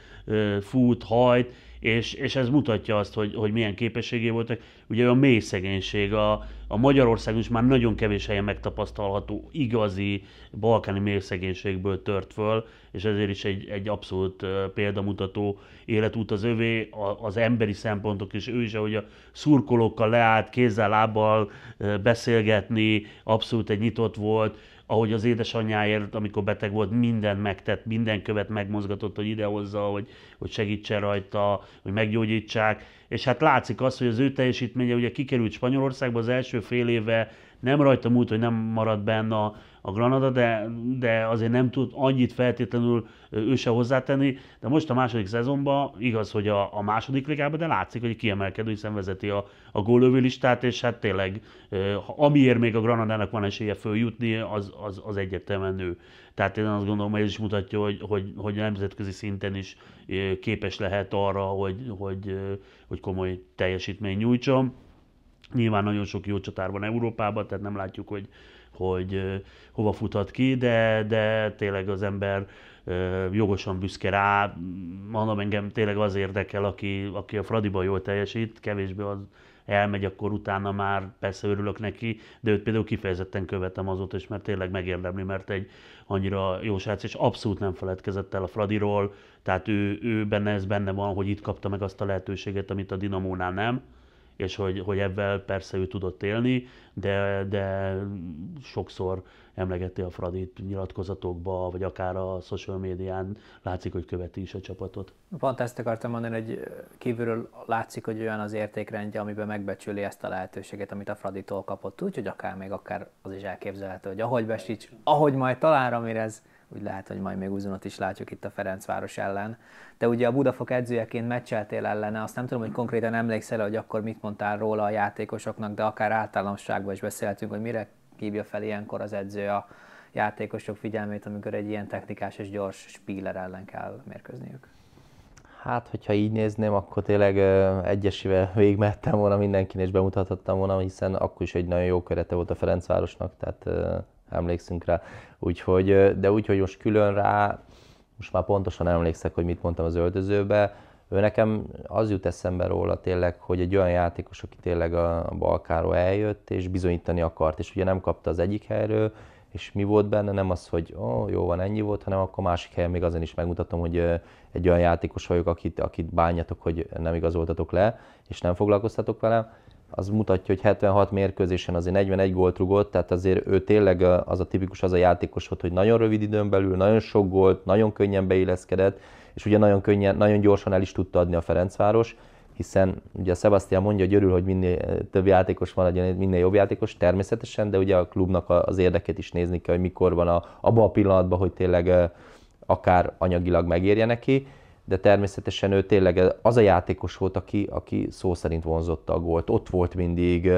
fut, hajt, és, és ez mutatja azt, hogy, hogy milyen képességé voltak. Ugye a mély szegénység, a, a Magyarországon is már nagyon kevés helyen megtapasztalható igazi balkáni mély szegénységből tört föl, és ezért is egy, egy abszolút példamutató életút az övé, az emberi szempontok, és ő is, ahogy a szurkolókkal leállt, kézzel, lábbal beszélgetni, abszolút egy nyitott volt, ahogy az édesanyjáért, amikor beteg volt, mindent megtett, minden követ megmozgatott, hogy idehozza, hogy, hogy segítsen rajta, hogy meggyógyítsák. És hát látszik az, hogy az ő teljesítménye ugye kikerült Spanyolországba az első fél éve, nem rajta múlt, hogy nem maradt benne a, a Granada, de, de azért nem tud annyit feltétlenül ő se hozzátenni, de most a második szezonban igaz, hogy a, a második ligában, de látszik, hogy kiemelkedő, hiszen vezeti a, a gólövő listát, és hát tényleg amiért még a Granadának van esélye följutni, az, az, az egyértelműen nő. Tehát én azt gondolom, hogy ez is mutatja, hogy, hogy, hogy nemzetközi szinten is képes lehet arra, hogy, hogy, hogy komoly teljesítmény nyújtson. Nyilván nagyon sok jó csatár van Európában, tehát nem látjuk, hogy, hogy hova futhat ki, de, de tényleg az ember jogosan büszke rá. Mondom, engem tényleg az érdekel, aki, aki a Fradiban jól teljesít, kevésbé az elmegy, akkor utána már persze örülök neki, de őt például kifejezetten követem azóta is, mert tényleg megérdemli, mert egy annyira jó srác, és abszolút nem feledkezett el a Fradiról, tehát ő, ő benne ez benne van, hogy itt kapta meg azt a lehetőséget, amit a Dinamónál nem és hogy, hogy ebben persze ő tudott élni, de, de sokszor emlegeti a Fradit nyilatkozatokba, vagy akár a social médián látszik, hogy követi is a csapatot. Pont ezt akartam mondani, hogy kívülről látszik, hogy olyan az értékrendje, amiben megbecsüli ezt a lehetőséget, amit a Fraditól kapott, úgyhogy akár még akár az is elképzelhető, hogy ahogy Besics, ahogy majd talán Ramirez úgy lehet, hogy majd még uzunat is látjuk itt a Ferencváros ellen. De ugye a Budafok edzőjeként meccseltél ellene, azt nem tudom, hogy konkrétan emlékszel, hogy akkor mit mondtál róla a játékosoknak, de akár általánosságban is beszéltünk, hogy mire hívja fel ilyenkor az edző a játékosok figyelmét, amikor egy ilyen technikás és gyors spíler ellen kell mérkőzniük. Hát, hogyha így nézném, akkor tényleg egyesével végigmehettem volna mindenkinek és bemutathattam volna, hiszen akkor is egy nagyon jó körete volt a Ferencvárosnak, tehát emlékszünk rá. Úgyhogy, de úgy, hogy most külön rá, most már pontosan emlékszek, hogy mit mondtam az öltözőbe, ő nekem az jut eszembe róla tényleg, hogy egy olyan játékos, aki tényleg a Balkáról eljött, és bizonyítani akart, és ugye nem kapta az egyik helyről, és mi volt benne, nem az, hogy ó, jó van, ennyi volt, hanem akkor másik helyen még azon is megmutatom, hogy egy olyan játékos vagyok, akit, akit bánjatok, hogy nem igazoltatok le, és nem foglalkoztatok velem az mutatja, hogy 76 mérkőzésen azért 41 gólt rugott, tehát azért ő tényleg az a tipikus, az a játékos volt, hogy nagyon rövid időn belül, nagyon sok gólt, nagyon könnyen beilleszkedett, és ugye nagyon könnyen, nagyon gyorsan el is tudta adni a Ferencváros, hiszen ugye a Sebastian mondja, hogy örül, hogy minél több játékos van, legyen minél jobb játékos, természetesen, de ugye a klubnak az érdeket is nézni kell, hogy mikor van a, abban a pillanatban, hogy tényleg akár anyagilag megérje neki, de természetesen ő tényleg az a játékos volt, aki, aki szó szerint vonzotta a gólt, ott volt mindig,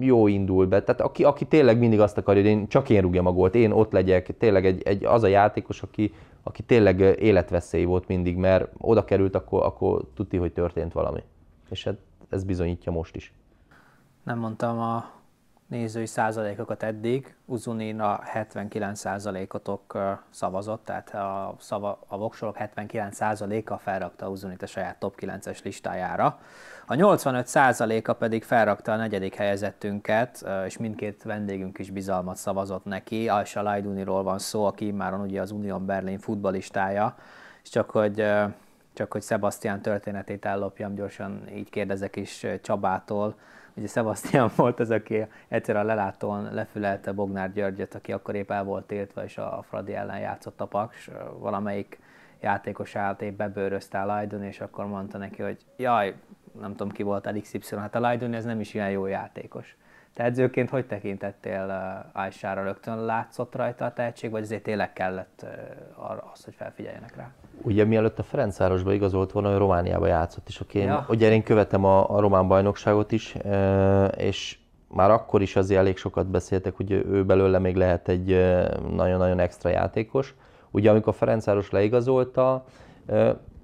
jó indul be, tehát aki, aki tényleg mindig azt akarja, hogy én csak én rúgjam a gólt, én ott legyek, tényleg egy, egy, az a játékos, aki, aki tényleg életveszély volt mindig, mert oda került, akkor, akkor tudti, hogy történt valami. És hát ez bizonyítja most is. Nem mondtam a nézői százalékokat eddig. Uzunin a 79 százalékotok szavazott, tehát a, szava, a voksolok 79 százaléka felrakta Uzunit a saját top 9-es listájára. A 85 százaléka pedig felrakta a negyedik helyezettünket, és mindkét vendégünk is bizalmat szavazott neki. Alsa Lajduniról van szó, aki már ugye az Union Berlin futbalistája, és csak hogy csak hogy Sebastian történetét ellopjam, gyorsan így kérdezek is Csabától, Ugye Sebastian volt az, aki egyszer a lelátón lefülelte Bognár Györgyöt, aki akkor épp el volt tiltva, és a Fradi ellen játszott a Paks. Valamelyik játékos állt épp bebőrözte a Lajdon, és akkor mondta neki, hogy jaj, nem tudom ki volt XY, hát a Lajdon ez nem is ilyen jó játékos. Te edzőként hogy tekintettél Ajsára? Rögtön látszott rajta a tehetség, vagy azért tényleg kellett az, hogy felfigyeljenek rá? Ugye mielőtt a Ferencvárosba igazolt volna, ő Romániába játszott, és aki én, ja. ugye én követem a, a román bajnokságot is, és már akkor is azért elég sokat beszéltek, hogy ő belőle még lehet egy nagyon-nagyon extra játékos. Ugye amikor Ferencváros leigazolta,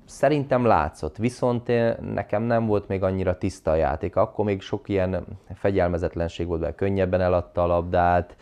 szerintem látszott, viszont nekem nem volt még annyira tiszta a játék. Akkor még sok ilyen fegyelmezetlenség volt, mert könnyebben eladta a labdát,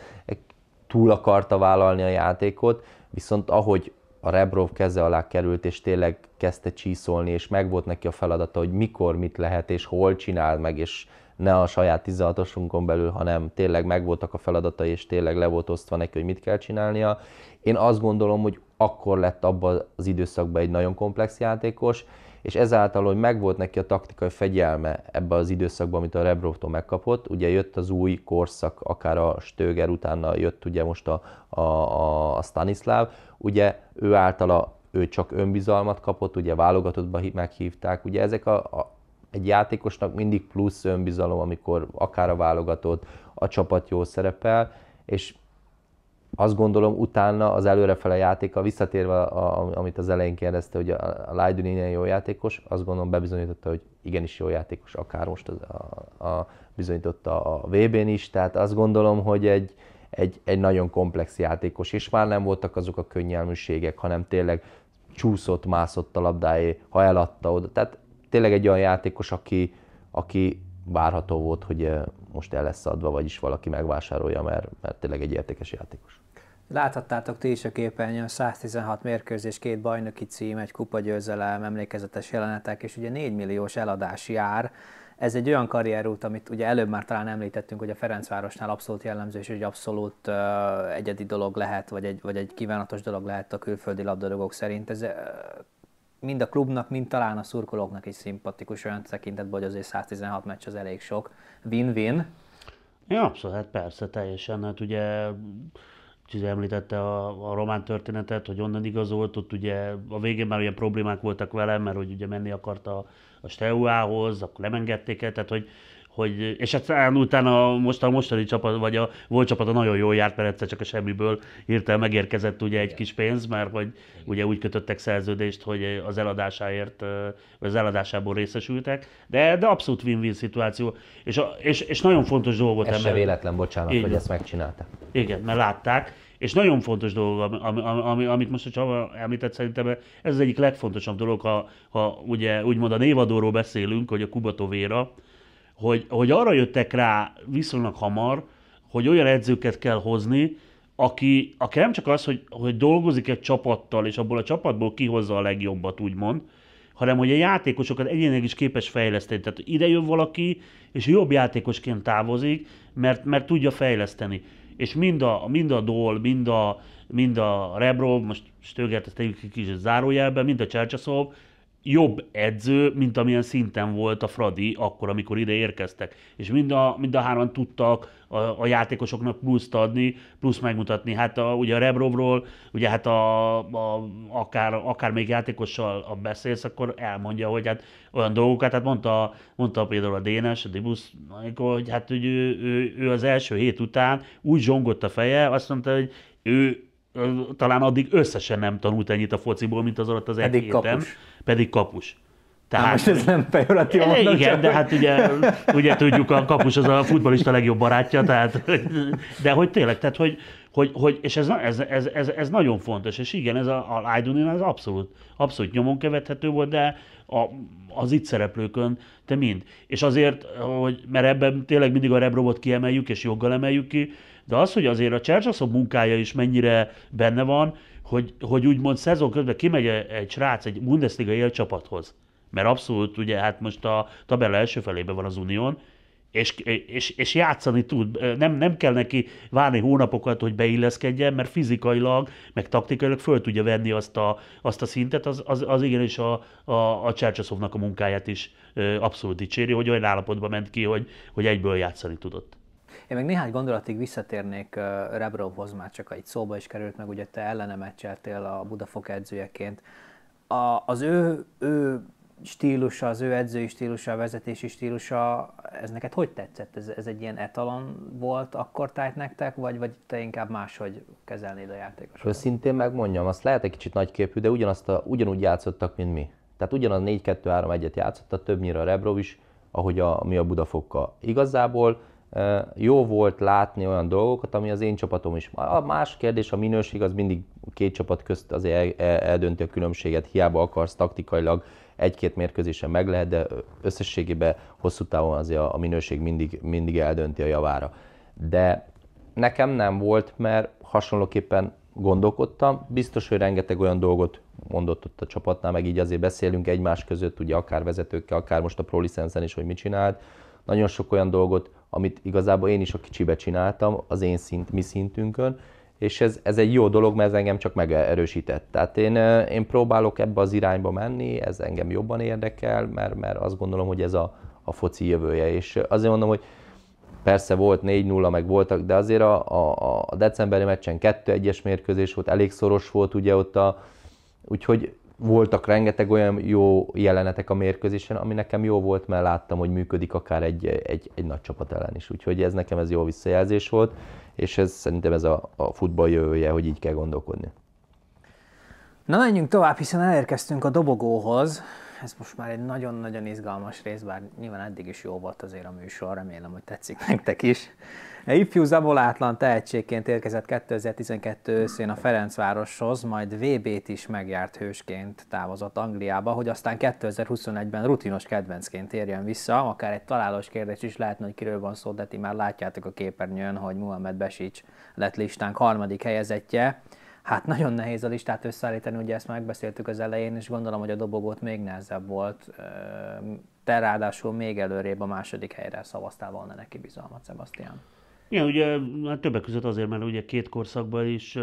túl akarta vállalni a játékot, viszont ahogy a Rebrov keze alá került, és tényleg kezdte csíszolni, és meg volt neki a feladata, hogy mikor mit lehet, és hol csinál meg, és ne a saját 16-osunkon belül, hanem tényleg megvoltak a feladatai, és tényleg le volt osztva neki, hogy mit kell csinálnia. Én azt gondolom, hogy akkor lett abban az időszakban egy nagyon komplex játékos, és ezáltal, hogy megvolt neki a taktikai fegyelme ebbe az időszakban, amit a Rebrovtól megkapott, ugye jött az új korszak, akár a Stöger, utána jött ugye most a, a, a Stanislav, ugye ő általa ő csak önbizalmat kapott, ugye válogatottba meghívták, ugye ezek a, a egy játékosnak mindig plusz önbizalom, amikor akár a válogatott, a csapat jól szerepel, és azt gondolom utána az előrefele játéka, visszatérve, a, amit az elején kérdezte, hogy a, a Lajdun ilyen jó játékos, azt gondolom bebizonyította, hogy igenis jó játékos, akár most az, a, a, bizonyította a VB-n is, tehát azt gondolom, hogy egy, egy, egy nagyon komplex játékos, és már nem voltak azok a könnyelműségek, hanem tényleg csúszott, mászott a labdáé, ha eladta oda. Tehát tényleg egy olyan játékos, aki, aki várható volt, hogy most el lesz adva, vagyis valaki megvásárolja, mert, mert tényleg egy értékes játékos. Láthattátok ti is a képernyőn 116 mérkőzés, két bajnoki cím, egy kupagyőzelem, emlékezetes jelenetek, és ugye 4 milliós eladási ár. Ez egy olyan karrierút, amit ugye előbb már talán említettünk, hogy a Ferencvárosnál abszolút jellemző, és egy abszolút uh, egyedi dolog lehet, vagy egy, vagy egy kívánatos dolog lehet a külföldi labdarúgók szerint. Ez uh, mind a klubnak, mind talán a szurkolóknak is szimpatikus olyan tekintetben, hogy azért 116 meccs az elég sok. Win-win. Ja, abszolút, hát persze, teljesen. Hát ugye Csizi említette a, a román történetet, hogy onnan igazolt, ott ugye a végén már olyan problémák voltak velem, mert hogy ugye menni akarta a, a Steuához, akkor nem engedték el, tehát hogy hogy, és aztán utána most a mostani csapat, vagy a volt csapata nagyon jól járt, mert egyszer csak a semmiből hirtelen megérkezett ugye egy kis pénz, mert hogy ugye úgy kötöttek szerződést, hogy az eladásáért, vagy az eladásából részesültek, de, de abszolút win-win szituáció, és, és, és nagyon fontos dolgot Ez se véletlen, bocsánat, Így, hogy ezt megcsinálta. Igen, mert látták, és nagyon fontos dolog, ami, ami, amit most a Csaba említett, szerintem ez az egyik legfontosabb dolog, ha, ha ugye úgymond a névadóról beszélünk, hogy a Kubatovéra, hogy, hogy arra jöttek rá viszonylag hamar, hogy olyan edzőket kell hozni, aki, aki nem csak az, hogy, hogy dolgozik egy csapattal, és abból a csapatból kihozza a legjobbat, úgymond, hanem hogy a játékosokat egyénileg is képes fejleszteni. Tehát ide jön valaki, és jobb játékosként távozik, mert, mert tudja fejleszteni. És mind a, mind a Dol, mind a, mind a Rebrov, most Stögert ezt tegyük kis zárójelben, mind a Csercsaszov, jobb edző, mint amilyen szinten volt a Fradi akkor, amikor ide érkeztek. És mind a, mind a hárman tudtak a, a játékosoknak pluszt adni, plusz megmutatni. Hát a, ugye a Rebrovról, ugye hát a, a, akár, akár még játékossal a beszélsz, akkor elmondja, hogy hát olyan dolgokat, hát mondta, mondta például a Dénes, a Dibusz, hogy hát hogy ő, ő, ő, az első hét után úgy zsongott a feje, azt mondta, hogy ő talán addig összesen nem tanult ennyit a fociból, mint az alatt az egy héten. Kapus. Pedig kapus. Tehát, most ez nem pejoratív e, Igen, csak. de hát ugye, ugye tudjuk, a kapus az a futbolista legjobb barátja, tehát, de hogy tényleg, tehát hogy, hogy, hogy és ez, ez, ez, ez, ez, nagyon fontos, és igen, ez a, a Aidunin az abszolút, abszolút nyomon követhető volt, de a, az itt szereplőkön, te mind. És azért, hogy, mert ebben tényleg mindig a Rebrobot kiemeljük, és joggal emeljük ki, de az, hogy azért a Csercsaszok munkája is mennyire benne van, hogy, hogy úgymond szezon közben kimegy egy srác egy Bundesliga élcsapathoz, mert abszolút ugye hát most a tabella első felében van az Unión, és, és, és játszani tud. Nem, nem kell neki várni hónapokat, hogy beilleszkedjen, mert fizikailag, meg taktikailag föl tudja venni azt a, azt a szintet, az, az, az igenis a, a, a a munkáját is abszolút dicséri, hogy olyan állapotban ment ki, hogy, hogy egyből játszani tudott. Én meg néhány gondolatig visszatérnék Rebrovhoz, már csak egy szóba is került meg, ugye te ellene meccseltél a Budafok edzőjeként. A, az ő, ő stílusa, az ő edzői stílusa, a vezetési stílusa, ez neked hogy tetszett? Ez, ez egy ilyen etalon volt akkor tájt nektek, vagy, vagy te inkább máshogy kezelnéd a játékosokat? Őszintén megmondjam, azt lehet egy kicsit nagyképű, de ugyanazt a, ugyanúgy játszottak, mint mi. Tehát ugyanaz 4-2-3-1-et játszottak, többnyire a Rebrov is, ahogy a, mi a Budafokkal. Igazából jó volt látni olyan dolgokat, ami az én csapatom is. A más kérdés, a minőség az mindig két csapat közt azért eldönti a különbséget, hiába akarsz taktikailag egy-két mérkőzésen meg lehet, de összességében hosszú távon azért a minőség mindig, mindig eldönti a javára. De nekem nem volt, mert hasonlóképpen gondolkodtam. Biztos, hogy rengeteg olyan dolgot mondott ott a csapatnál, meg így azért beszélünk egymás között, ugye akár vezetőkkel, akár most a Pro Licensen is, hogy mit csinált. Nagyon sok olyan dolgot, amit igazából én is a kicsibe csináltam, az én szint, mi szintünkön, és ez, ez egy jó dolog, mert ez engem csak megerősített. Tehát én, én próbálok ebbe az irányba menni, ez engem jobban érdekel, mert, mert azt gondolom, hogy ez a, a foci jövője. És azért mondom, hogy persze volt 4-0, meg voltak, de azért a, a, a decemberi meccsen 2-1-es mérkőzés volt, elég szoros volt ugye ott a, úgyhogy voltak rengeteg olyan jó jelenetek a mérkőzésen, ami nekem jó volt, mert láttam, hogy működik akár egy, egy, egy nagy csapat ellen is. Úgyhogy ez nekem ez jó visszajelzés volt, és ez szerintem ez a, a futball jövője, hogy így kell gondolkodni. Na menjünk tovább, hiszen elérkeztünk a dobogóhoz. Ez most már egy nagyon-nagyon izgalmas rész, bár nyilván eddig is jó volt azért a műsor, remélem, hogy tetszik nektek is. Ifjú zabolátlan tehetségként érkezett 2012 őszén a Ferencvároshoz, majd VB-t is megjárt hősként távozott Angliába, hogy aztán 2021-ben rutinos kedvencként térjen vissza, akár egy találós kérdés is lehetne, hogy kiről van szó, de ti már látjátok a képernyőn, hogy Muhammed Besics lett listánk harmadik helyezettje. Hát nagyon nehéz a listát összeállítani, ugye ezt megbeszéltük az elején, és gondolom, hogy a dobogót még nehezebb volt. Te ráadásul még előrébb a második helyre szavaztál volna neki bizalmat, Sebastian. Igen, ugye hát többek között azért, mert ugye két korszakban is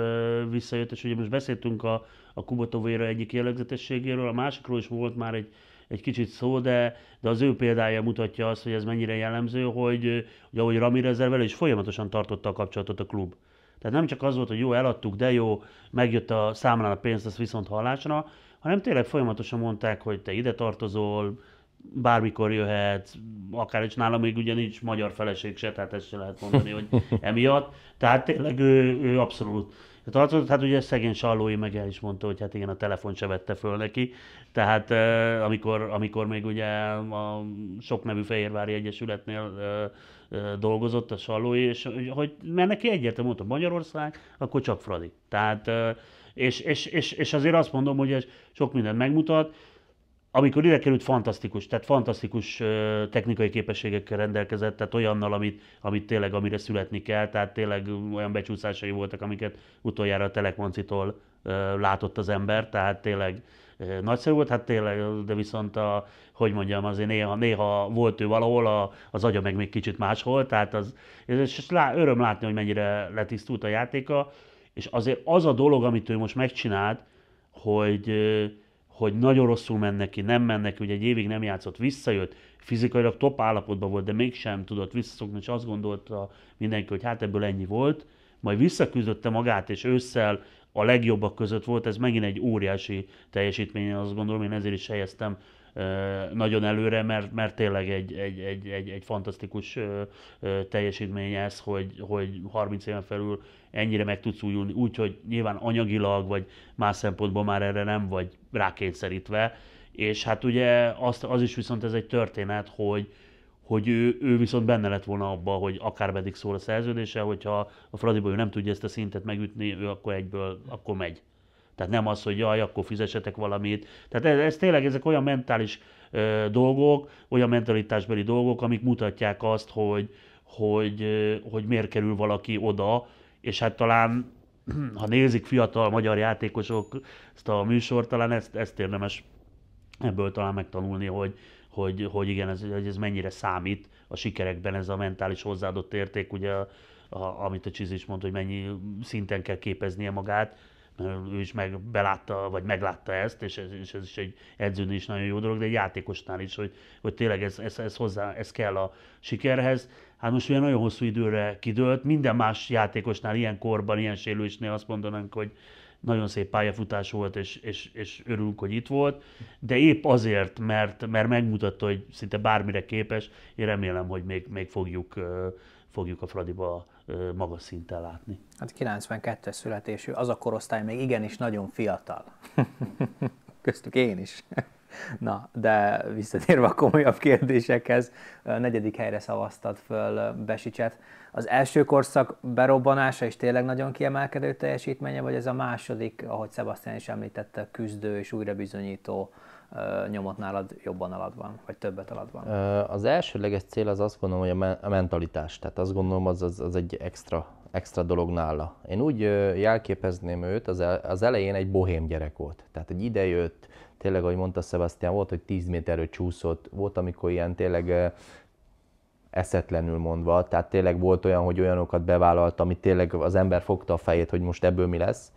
visszajött, és ugye most beszéltünk a, a Kubotovéra egyik jellegzetességéről, a másikról is volt már egy, egy kicsit szó, de, de az ő példája mutatja azt, hogy ez mennyire jellemző, hogy, hogy ahogy Ramirezzel is folyamatosan tartotta a kapcsolatot a klub. Tehát nem csak az volt, hogy jó, eladtuk, de jó, megjött a számlán a pénzt, az viszont hallásra, hanem tényleg folyamatosan mondták, hogy te ide tartozol, bármikor jöhet, akár is nálam még ugye nincs magyar feleség se, tehát ezt se lehet mondani, hogy emiatt. Tehát tényleg ő, ő abszolút tartozott. Hát ugye szegény Sallói meg el is mondta, hogy hát igen, a telefon se vette föl neki. Tehát amikor, amikor még ugye a sok nevű Fehérvári Egyesületnél dolgozott a Sallói, és hogy, mert neki egyértelmű mondta, Magyarország, akkor csak Fradi. Tehát, és, és, és, és azért azt mondom, hogy ez sok mindent megmutat, amikor ide került, fantasztikus, tehát fantasztikus technikai képességekkel rendelkezett, tehát olyannal, amit, amit tényleg, amire születni kell, tehát tényleg olyan becsúszásai voltak, amiket utoljára a Telekmancitól látott az ember, tehát tényleg nagyszerű volt, hát tényleg, de viszont a, hogy mondjam, azért néha, néha volt ő valahol, a, az agya meg még kicsit máshol, tehát az, és lá, öröm látni, hogy mennyire letisztult a játéka, és azért az a dolog, amit ő most megcsinált, hogy hogy nagyon rosszul mennek ki, nem mennek, ugye egy évig nem játszott, visszajött, fizikailag top állapotban volt, de mégsem tudott visszaszokni, és azt gondolta mindenki, hogy hát ebből ennyi volt, majd visszaküzdötte magát, és ősszel a legjobbak között volt, ez megint egy óriási teljesítmény, azt gondolom, én ezért is helyeztem nagyon előre, mert, mert tényleg egy, egy, egy, egy, egy fantasztikus teljesítmény ez, hogy, hogy 30 éven felül ennyire meg tudsz újulni, úgyhogy nyilván anyagilag, vagy más szempontból már erre nem vagy rákényszerítve, és hát ugye az, az is viszont ez egy történet, hogy, hogy ő, ő viszont benne lett volna abba, hogy akár pedig szól a szerződése, hogyha a Fradiból ő nem tudja ezt a szintet megütni, ő akkor egyből, akkor megy. Tehát nem az, hogy jaj, akkor fizessetek valamit. Tehát ez, ez tényleg ezek olyan mentális ö, dolgok, olyan mentalitásbeli dolgok, amik mutatják azt, hogy, hogy, ö, hogy miért kerül valaki oda, és hát talán, ha nézik fiatal magyar játékosok ezt a műsort, talán ezt, ezt érdemes ebből talán megtanulni, hogy, hogy, hogy igen, ez, hogy ez mennyire számít a sikerekben ez a mentális hozzáadott érték, ugye, a, amit a Csiz is mondta, hogy mennyi szinten kell képeznie magát, ő is meg belátta, vagy meglátta ezt, és ez, és ez is egy edzőnél is nagyon jó dolog, de egy játékosnál is, hogy, hogy tényleg ez, ez, ez, hozzá, ez kell a sikerhez. Hát most ugye nagyon hosszú időre kidőlt, minden más játékosnál ilyen korban, ilyen sérülésnél azt mondanánk, hogy nagyon szép pályafutás volt, és, és, és örülünk, hogy itt volt, de épp azért, mert, mert megmutatta, hogy szinte bármire képes, én remélem, hogy még, még fogjuk, fogjuk a Fradiba magas szinten látni. Hát 92-es születésű, az a korosztály még igenis nagyon fiatal. Köztük én is. Na, de visszatérve a komolyabb kérdésekhez, a negyedik helyre szavaztad föl Besicset. Az első korszak berobbanása is tényleg nagyon kiemelkedő teljesítménye, vagy ez a második, ahogy Sebastian is említette, küzdő és újra bizonyító nyomot nálad jobban alad van, vagy többet alad van? Az elsőleges cél az azt gondolom, hogy a mentalitás. Tehát azt gondolom, az, az, az egy extra extra dolog nála. Én úgy jelképezném őt, az, az elején egy bohém gyerek volt. Tehát egy idejött, tényleg, ahogy mondta Sebastian, volt, hogy 10 méterről csúszott, volt, amikor ilyen tényleg eszetlenül mondva, tehát tényleg volt olyan, hogy olyanokat bevállalt, amit tényleg az ember fogta a fejét, hogy most ebből mi lesz.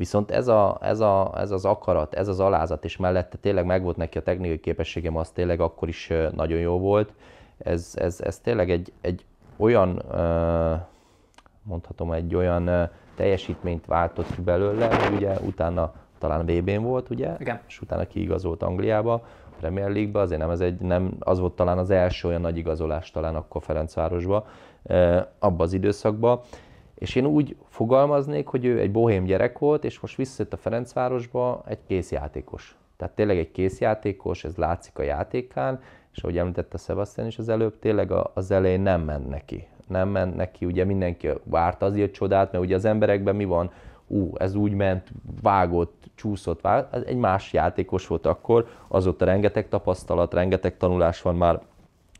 Viszont ez, a, ez, a, ez az akarat, ez az alázat, és mellette tényleg megvolt neki a technikai képességem, az tényleg akkor is nagyon jó volt. Ez, ez, ez tényleg egy, egy olyan, mondhatom, egy olyan teljesítményt váltott ki belőle, hogy ugye utána talán VB-n volt, ugye, Igen. és utána kiigazolt Angliába, Premier League-be, azért nem, ez egy, nem, az volt talán az első olyan nagy igazolás talán akkor Ferencvárosba, abba az időszakban. És én úgy fogalmaznék, hogy ő egy bohém gyerek volt, és most visszajött a Ferencvárosba egy készjátékos. Tehát tényleg egy készjátékos, ez látszik a játékán, és ahogy említette Sebastian is az előbb, tényleg az elején nem ment neki. Nem ment neki, ugye mindenki várt azért csodát, mert ugye az emberekben mi van, ú, ez úgy ment, vágott, csúszott, vágott, ez egy más játékos volt akkor, azóta rengeteg tapasztalat, rengeteg tanulás van már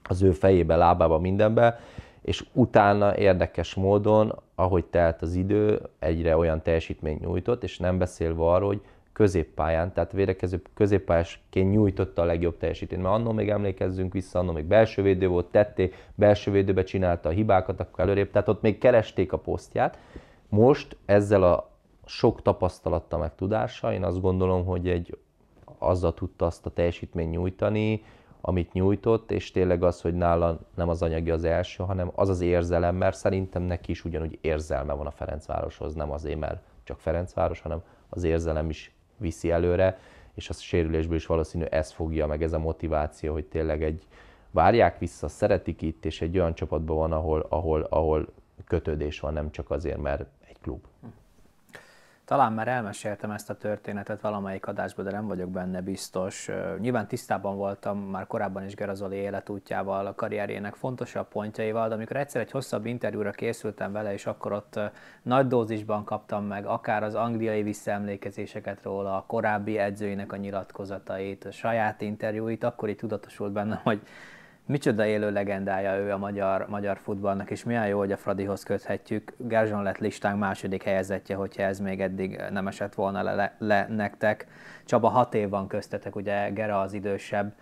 az ő fejébe, lábába, mindenbe, és utána érdekes módon, ahogy telt az idő, egyre olyan teljesítményt nyújtott, és nem beszélve arról, hogy középpályán, tehát védekező középpályásként nyújtotta a legjobb teljesítményt. Mert annól még emlékezzünk vissza, annól még belső védő volt, tetté, belső védőbe csinálta a hibákat, akkor előrébb, tehát ott még keresték a posztját. Most ezzel a sok tapasztalattal meg tudása, én azt gondolom, hogy egy azzal tudta azt a teljesítményt nyújtani, amit nyújtott, és tényleg az, hogy nála nem az anyagi az első, hanem az az érzelem, mert szerintem neki is ugyanúgy érzelme van a Ferencvároshoz, nem azért, mert csak Ferencváros, hanem az érzelem is viszi előre, és a sérülésből is valószínű ez fogja meg, ez a motiváció, hogy tényleg egy várják vissza, szeretik itt, és egy olyan csapatban van, ahol, ahol, ahol kötődés van, nem csak azért, mert egy klub. Talán már elmeséltem ezt a történetet valamelyik adásban, de nem vagyok benne biztos. Nyilván tisztában voltam már korábban is Gerazoli életútjával, a karrierjének fontosabb pontjaival, de amikor egyszer egy hosszabb interjúra készültem vele, és akkor ott nagy dózisban kaptam meg akár az angliai visszaemlékezéseket róla, a korábbi edzőinek a nyilatkozatait, a saját interjúit, akkor így tudatosult bennem, hogy micsoda élő legendája ő a magyar, magyar futballnak, és milyen jó, hogy a Fradihoz köthetjük. Gerzson lett listánk második helyezettje, hogyha ez még eddig nem esett volna le, le, le nektek. Csaba hat év van köztetek, ugye Gera az idősebb.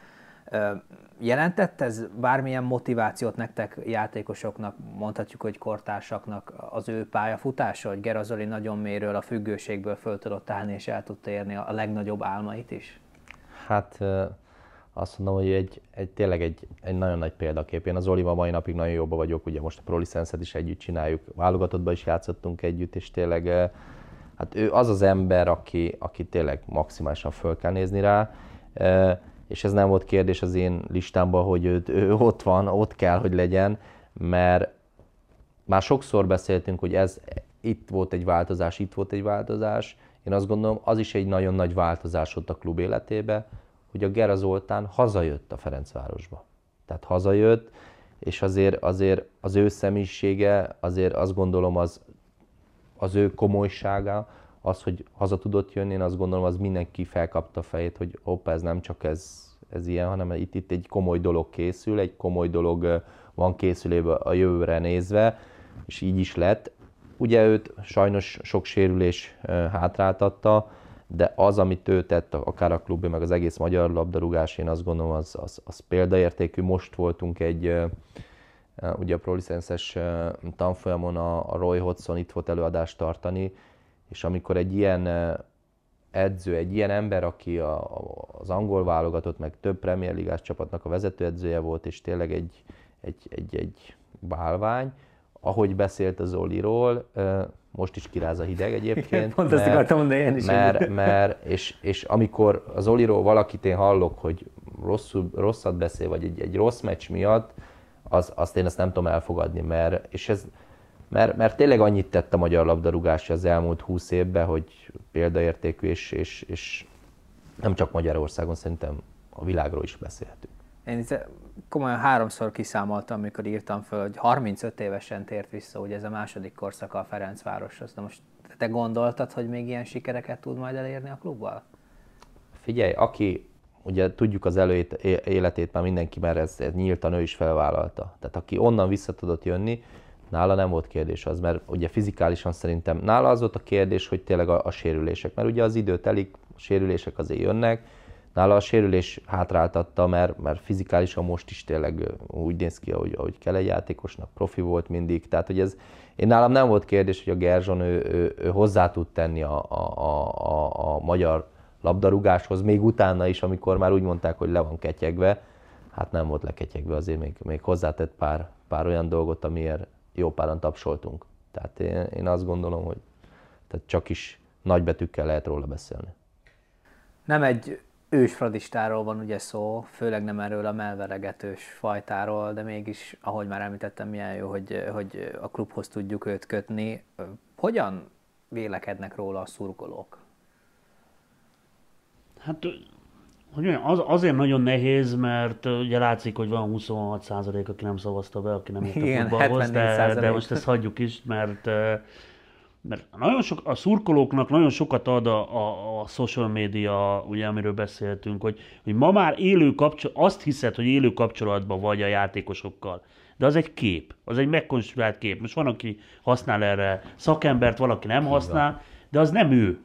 Jelentett ez bármilyen motivációt nektek játékosoknak, mondhatjuk, hogy kortársaknak az ő pályafutása, hogy Gerazoli nagyon méről a függőségből föl tudott állni, és el tudta érni a legnagyobb álmait is? Hát azt mondom, hogy egy, egy tényleg egy, egy nagyon nagy példakép. Én az Oliva mai napig nagyon jobba vagyok, ugye most a Pro is együtt csináljuk, válogatottban is játszottunk együtt, és tényleg eh, hát ő az az ember, aki, aki tényleg maximálisan föl kell nézni rá, eh, és ez nem volt kérdés az én listámban, hogy ő, ő ott van, ott kell, hogy legyen, mert már sokszor beszéltünk, hogy ez itt volt egy változás, itt volt egy változás. Én azt gondolom, az is egy nagyon nagy változás ott a klub életébe, hogy a Gera Zoltán hazajött a Ferencvárosba. Tehát hazajött, és azért, azért az ő személyisége, azért azt gondolom az, az ő komolysága, az, hogy haza tudott jönni, én azt gondolom, az mindenki felkapta a fejét, hogy hoppá, ez nem csak ez, ez ilyen, hanem itt, itt egy komoly dolog készül, egy komoly dolog van készülébe a jövőre nézve, és így is lett. Ugye őt sajnos sok sérülés hátráltatta, de az, amit ő tett, akár a klubja, meg az egész magyar labdarúgás, én azt gondolom, az, az, az példaértékű. Most voltunk egy, ugye a prolicenses tanfolyamon a, a Roy Hodgson itt volt előadást tartani, és amikor egy ilyen edző, egy ilyen ember, aki a, az angol válogatott, meg több Premier Ligás csapatnak a vezetőedzője volt, és tényleg egy, egy, egy, egy bálvány, ahogy beszélt az Zoliról, most is kiráz a hideg egyébként. Pont mert, ezt akartam mondani én is. Mert, mert és, és amikor az Oliról valakit én hallok, hogy rosszul, rosszat beszél, vagy egy, egy rossz meccs miatt, az, azt én ezt nem tudom elfogadni, mert, és ez, mert, mert tényleg annyit tett a magyar labdarúgás az elmúlt húsz évben, hogy példaértékű, és, és, és nem csak Magyarországon, szerintem a világról is beszélhetünk. Én itt komolyan háromszor kiszámoltam, amikor írtam föl, hogy 35 évesen tért vissza, ugye ez a második korszaka a Ferencvároshoz. Na most te gondoltad, hogy még ilyen sikereket tud majd elérni a klubbal? Figyelj, aki, ugye tudjuk az előét, életét már mindenki, mert ez, ez nyíltan ő is felvállalta. Tehát aki onnan vissza tudott jönni, Nála nem volt kérdés az, mert ugye fizikálisan szerintem nála az volt a kérdés, hogy tényleg a, a sérülések, mert ugye az idő telik, a sérülések azért jönnek, nála a sérülés hátráltatta, mert, mert fizikálisan most is tényleg úgy néz ki, ahogy, ahogy kell egy játékosnak, profi volt mindig, tehát hogy ez, én nálam nem volt kérdés, hogy a Gerzson ő, ő, ő hozzá tud tenni a, a, a, a, magyar labdarúgáshoz, még utána is, amikor már úgy mondták, hogy le van ketyegve, hát nem volt leketyegve, azért még, még hozzátett pár, pár olyan dolgot, amiért jó páran tapsoltunk. Tehát én, én azt gondolom, hogy tehát csak is nagybetűkkel lehet róla beszélni. Nem egy ősfradistáról van ugye szó, főleg nem erről a melveregetős fajtáról, de mégis, ahogy már említettem, milyen jó, hogy, hogy a klubhoz tudjuk őt kötni. Hogyan vélekednek róla a szurkolók? Hát hogy mondjam, az, azért nagyon nehéz, mert ugye látszik, hogy van 26 százalék, aki nem szavazta be, aki nem ért a futballhoz, de, de most ezt hagyjuk is, mert mert nagyon sok, a szurkolóknak nagyon sokat ad a, a, a social media, ugye, amiről beszéltünk, hogy, hogy ma már élő kapcsol, azt hiszed, hogy élő kapcsolatban vagy a játékosokkal. De az egy kép, az egy megkonstruált kép. Most van, aki használ erre szakembert, valaki nem használ, de az nem ő.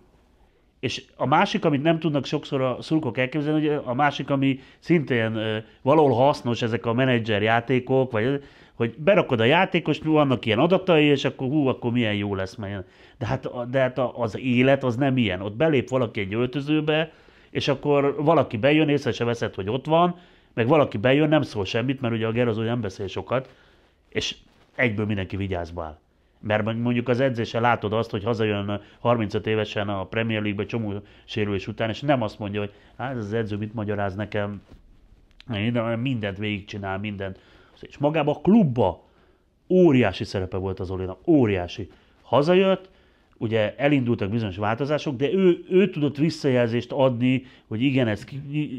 És a másik, amit nem tudnak sokszor a szurkok elképzelni, hogy a másik, ami szintén valahol hasznos, ezek a menedzser játékok, vagy hogy berakod a játékos, vannak ilyen adatai, és akkor hú, akkor milyen jó lesz. Mert... De hát, de hát az élet az nem ilyen. Ott belép valaki egy öltözőbe, és akkor valaki bejön, észre se veszed, hogy ott van, meg valaki bejön, nem szól semmit, mert ugye a Gerazó nem beszél sokat, és egyből mindenki vigyázba áll. Mert mondjuk az edzése látod azt, hogy hazajön 35 évesen a Premier League-be csomó sérülés után, és nem azt mondja, hogy hát ez az edző mit magyaráz nekem, mindent végigcsinál, mindent. És magában a klubba óriási szerepe volt az Olinak, óriási. Hazajött, ugye elindultak bizonyos változások, de ő, ő tudott visszajelzést adni, hogy igen, ez,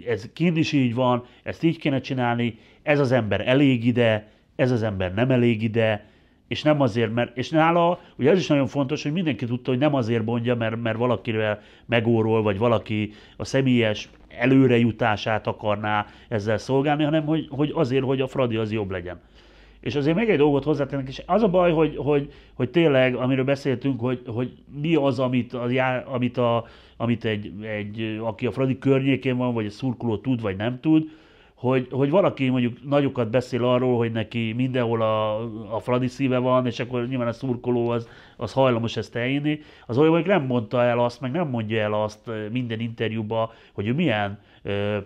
ez kint is így van, ezt így kéne csinálni, ez az ember elég ide, ez az ember nem elég ide, és nem azért, mert, és nála, ugye ez is nagyon fontos, hogy mindenki tudta, hogy nem azért mondja, mert, mert valakivel megórol, vagy valaki a személyes előrejutását akarná ezzel szolgálni, hanem hogy, hogy azért, hogy a Fradi az jobb legyen. És azért még egy dolgot hozzátennek, és az a baj, hogy, hogy, hogy tényleg, amiről beszéltünk, hogy, hogy mi az, amit, a, amit, a, amit egy, egy, aki a Fradi környékén van, vagy a szurkoló tud, vagy nem tud, hogy, hogy valaki mondjuk nagyokat beszél arról, hogy neki mindenhol a, a Fradi szíve van, és akkor nyilván a szurkoló az, az hajlamos ezt eljönni. Az olyan, hogy nem mondta el azt, meg nem mondja el azt minden interjúban, hogy ő milyen ö,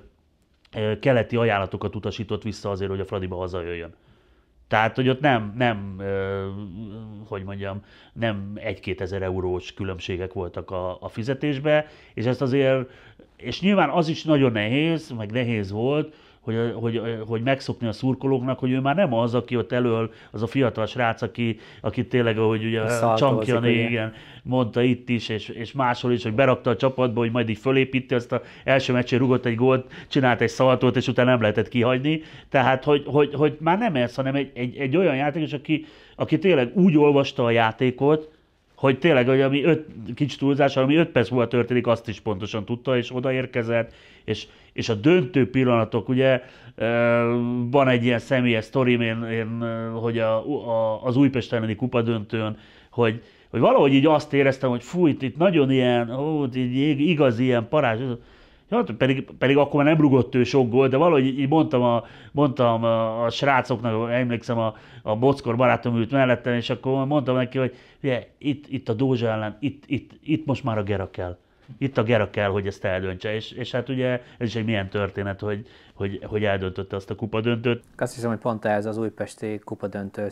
ö, keleti ajánlatokat utasított vissza azért, hogy a Fradiba hazajöjjön. Tehát, hogy ott nem, nem ö, hogy mondjam, nem egy-két ezer eurós különbségek voltak a, a fizetésbe, és ezt azért, és nyilván az is nagyon nehéz, meg nehéz volt, hogy, hogy, hogy megszokni a szurkolóknak, hogy ő már nem az, aki ott elől, az a fiatal srác, aki, aki tényleg, ahogy ugye Csankjan igen, mondta itt is, és, és máshol is, hogy berakta a csapatba, hogy majd így fölépíti, azt a első meccsén rugott egy gólt, csinált egy szaltót, és utána nem lehetett kihagyni. Tehát, hogy, hogy, hogy már nem ez, hanem egy, egy, egy olyan játékos, aki, aki tényleg úgy olvasta a játékot, hogy tényleg, hogy ami öt, kicsit túlzás, ami öt perc múlva történik, azt is pontosan tudta, és odaérkezett, és, és a döntő pillanatok, ugye van egy ilyen személyes sztorim, én, én, hogy a, a, az Újpest elleni kupa döntőn, hogy, hogy valahogy így azt éreztem, hogy fúj, itt nagyon ilyen, ó, így igaz ilyen parázs, Ja, pedig, pedig akkor már nem rugott ő sok gól, de valahogy így mondtam a, mondtam a, a srácoknak, emlékszem a, a Bockor barátom ült mellettem, és akkor mondtam neki, hogy ugye, itt, itt a Dózsa ellen, itt, itt, itt most már a Gera kell. Itt a Gera kell, hogy ezt eldöntse. És, és hát ugye ez is egy milyen történet, hogy, hogy, hogy eldöntötte azt a kupadöntőt. Azt hiszem, hogy pont ez az újpesti kupadöntő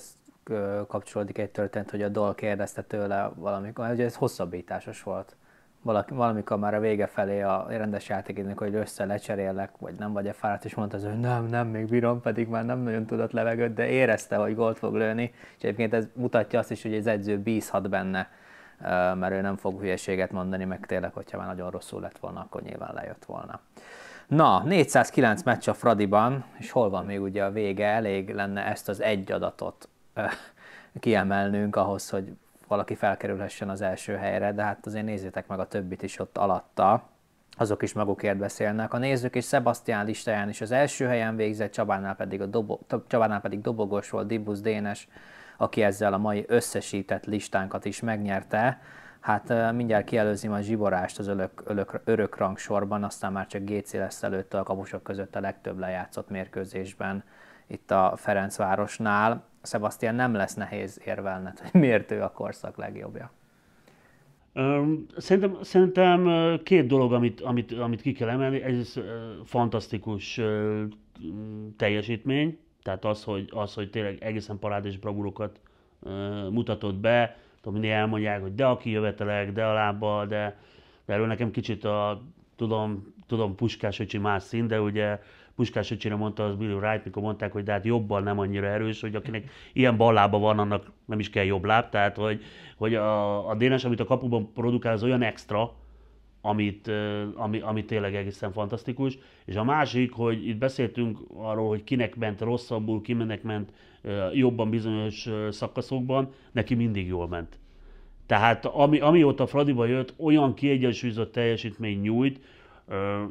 kapcsolódik egy történet, hogy a Dol kérdezte tőle valamikor, hogy ez hosszabbításos volt valaki, valamikor már a vége felé a rendes játékének, hogy össze lecserélek, vagy nem vagy-e fáradt, és mondta, hogy nem, nem, még bírom, pedig már nem nagyon tudott levegőt, de érezte, hogy gólt fog lőni, és egyébként ez mutatja azt is, hogy az edző bízhat benne, mert ő nem fog hülyeséget mondani, meg tényleg, hogyha már nagyon rosszul lett volna, akkor nyilván lejött volna. Na, 409 meccs a Fradiban, és hol van még ugye a vége, elég lenne ezt az egy adatot kiemelnünk ahhoz, hogy valaki felkerülhessen az első helyre, de hát azért nézzétek meg a többit is ott alatta, azok is magukért beszélnek. A nézők és Sebastian listáján is az első helyen végzett, Csabánál pedig, a dobo, Csabánál pedig dobogos volt, Dibusz Dénes, aki ezzel a mai összesített listánkat is megnyerte, hát mindjárt kielőzi a Zsiborást az örök, örök, örök rangsorban, aztán már csak GC lesz előtte a kapusok között a legtöbb lejátszott mérkőzésben itt a Ferencvárosnál. Sebastian nem lesz nehéz érvelned, hogy miért ő a korszak legjobbja. Szerintem, szerintem két dolog, amit, amit, amit ki kell emelni. Ez fantasztikus teljesítmény, tehát az, hogy, az, hogy tényleg egészen parádés bravúrokat mutatott be. Tudom, mindig elmondják, hogy de a kijövetelek, de a lábbal, de, de erről nekem kicsit a, tudom, tudom Puskás öcsi más szín, de ugye Puskás öcsire mondta az Billy Wright, mikor mondták, hogy de hát jobban nem annyira erős, hogy akinek ilyen ballába van, annak nem is kell jobb láb. Tehát, hogy, hogy a, a Dénes, amit a kapuban produkál, az olyan extra, amit, ami, ami tényleg egészen fantasztikus. És a másik, hogy itt beszéltünk arról, hogy kinek ment rosszabbul, kinek ment jobban bizonyos szakaszokban, neki mindig jól ment. Tehát ami, amióta Fradiba jött, olyan kiegyensúlyozott teljesítmény nyújt,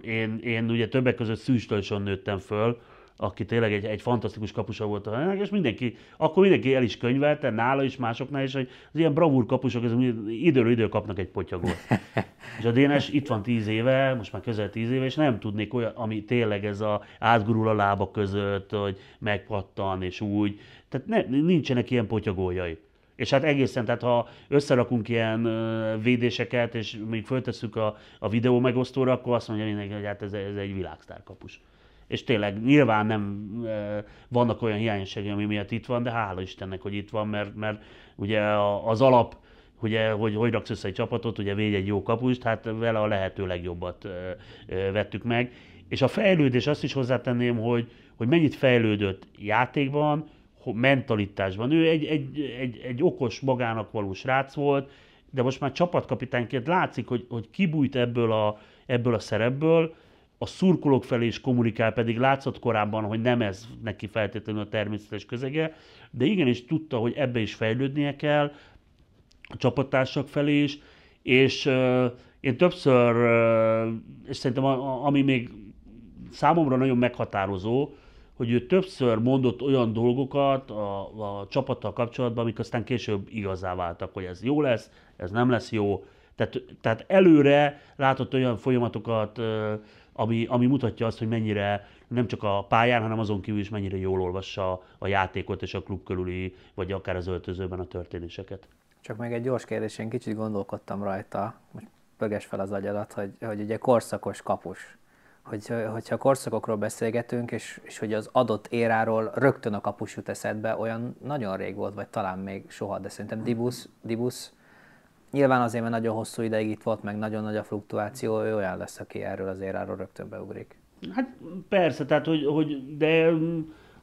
én, én ugye többek között Szűstölcsön nőttem föl, aki tényleg egy, egy fantasztikus kapusa volt a és mindenki, akkor mindenki el is könyvelte, nála is, másoknál is, hogy az ilyen bravúr kapusok, ez időről idő kapnak egy potyagot. és a Dénes itt van tíz éve, most már közel tíz éve, és nem tudnék olyan, ami tényleg ez a átgurul a lába között, hogy megpattan, és úgy. Tehát ne, nincsenek ilyen potyagójai. És hát egészen, tehát ha összerakunk ilyen védéseket, és még föltesszük a, a videó megosztóra, akkor azt mondja mindenki, hogy hát ez, ez egy világsztár kapus. És tényleg nyilván nem vannak olyan hiányosságai, ami miatt itt van, de hála Istennek, hogy itt van, mert, mert ugye az alap, ugye, hogy hogy raksz össze egy csapatot, ugye védj egy jó kapust, hát vele a lehető legjobbat vettük meg. És a fejlődés, azt is hozzátenném, hogy, hogy mennyit fejlődött játékban, mentalitásban. Ő egy, egy, egy, egy okos, magának való srác volt, de most már csapatkapitányként látszik, hogy, hogy kibújt ebből a, ebből a szerepből, a szurkolók felé is kommunikál, pedig látszott korábban, hogy nem ez neki feltétlenül a természetes közege, de igenis tudta, hogy ebbe is fejlődnie kell, a csapattársak felé is, és uh, én többször, uh, és szerintem a, a, ami még számomra nagyon meghatározó, hogy ő többször mondott olyan dolgokat a, a csapattal kapcsolatban, amik aztán később igazá váltak, hogy ez jó lesz, ez nem lesz jó. Tehát, tehát előre látott olyan folyamatokat, ami, ami mutatja azt, hogy mennyire nem csak a pályán, hanem azon kívül is mennyire jól olvassa a játékot és a klub körüli, vagy akár az öltözőben a történéseket. Csak még egy gyors kérdés, én kicsit gondolkodtam rajta, most pöges fel az agyadat, hogy, hogy ugye korszakos kapus hogy, hogyha korszakokról beszélgetünk, és, és hogy az adott éráról rögtön a kapus jut eszedbe, olyan nagyon rég volt, vagy talán még soha, de szerintem Dibus, Dibus nyilván azért, mert nagyon hosszú ideig itt volt, meg nagyon nagy a fluktuáció, ő olyan lesz, aki erről az éráról rögtön beugrik. Hát persze, tehát hogy, hogy de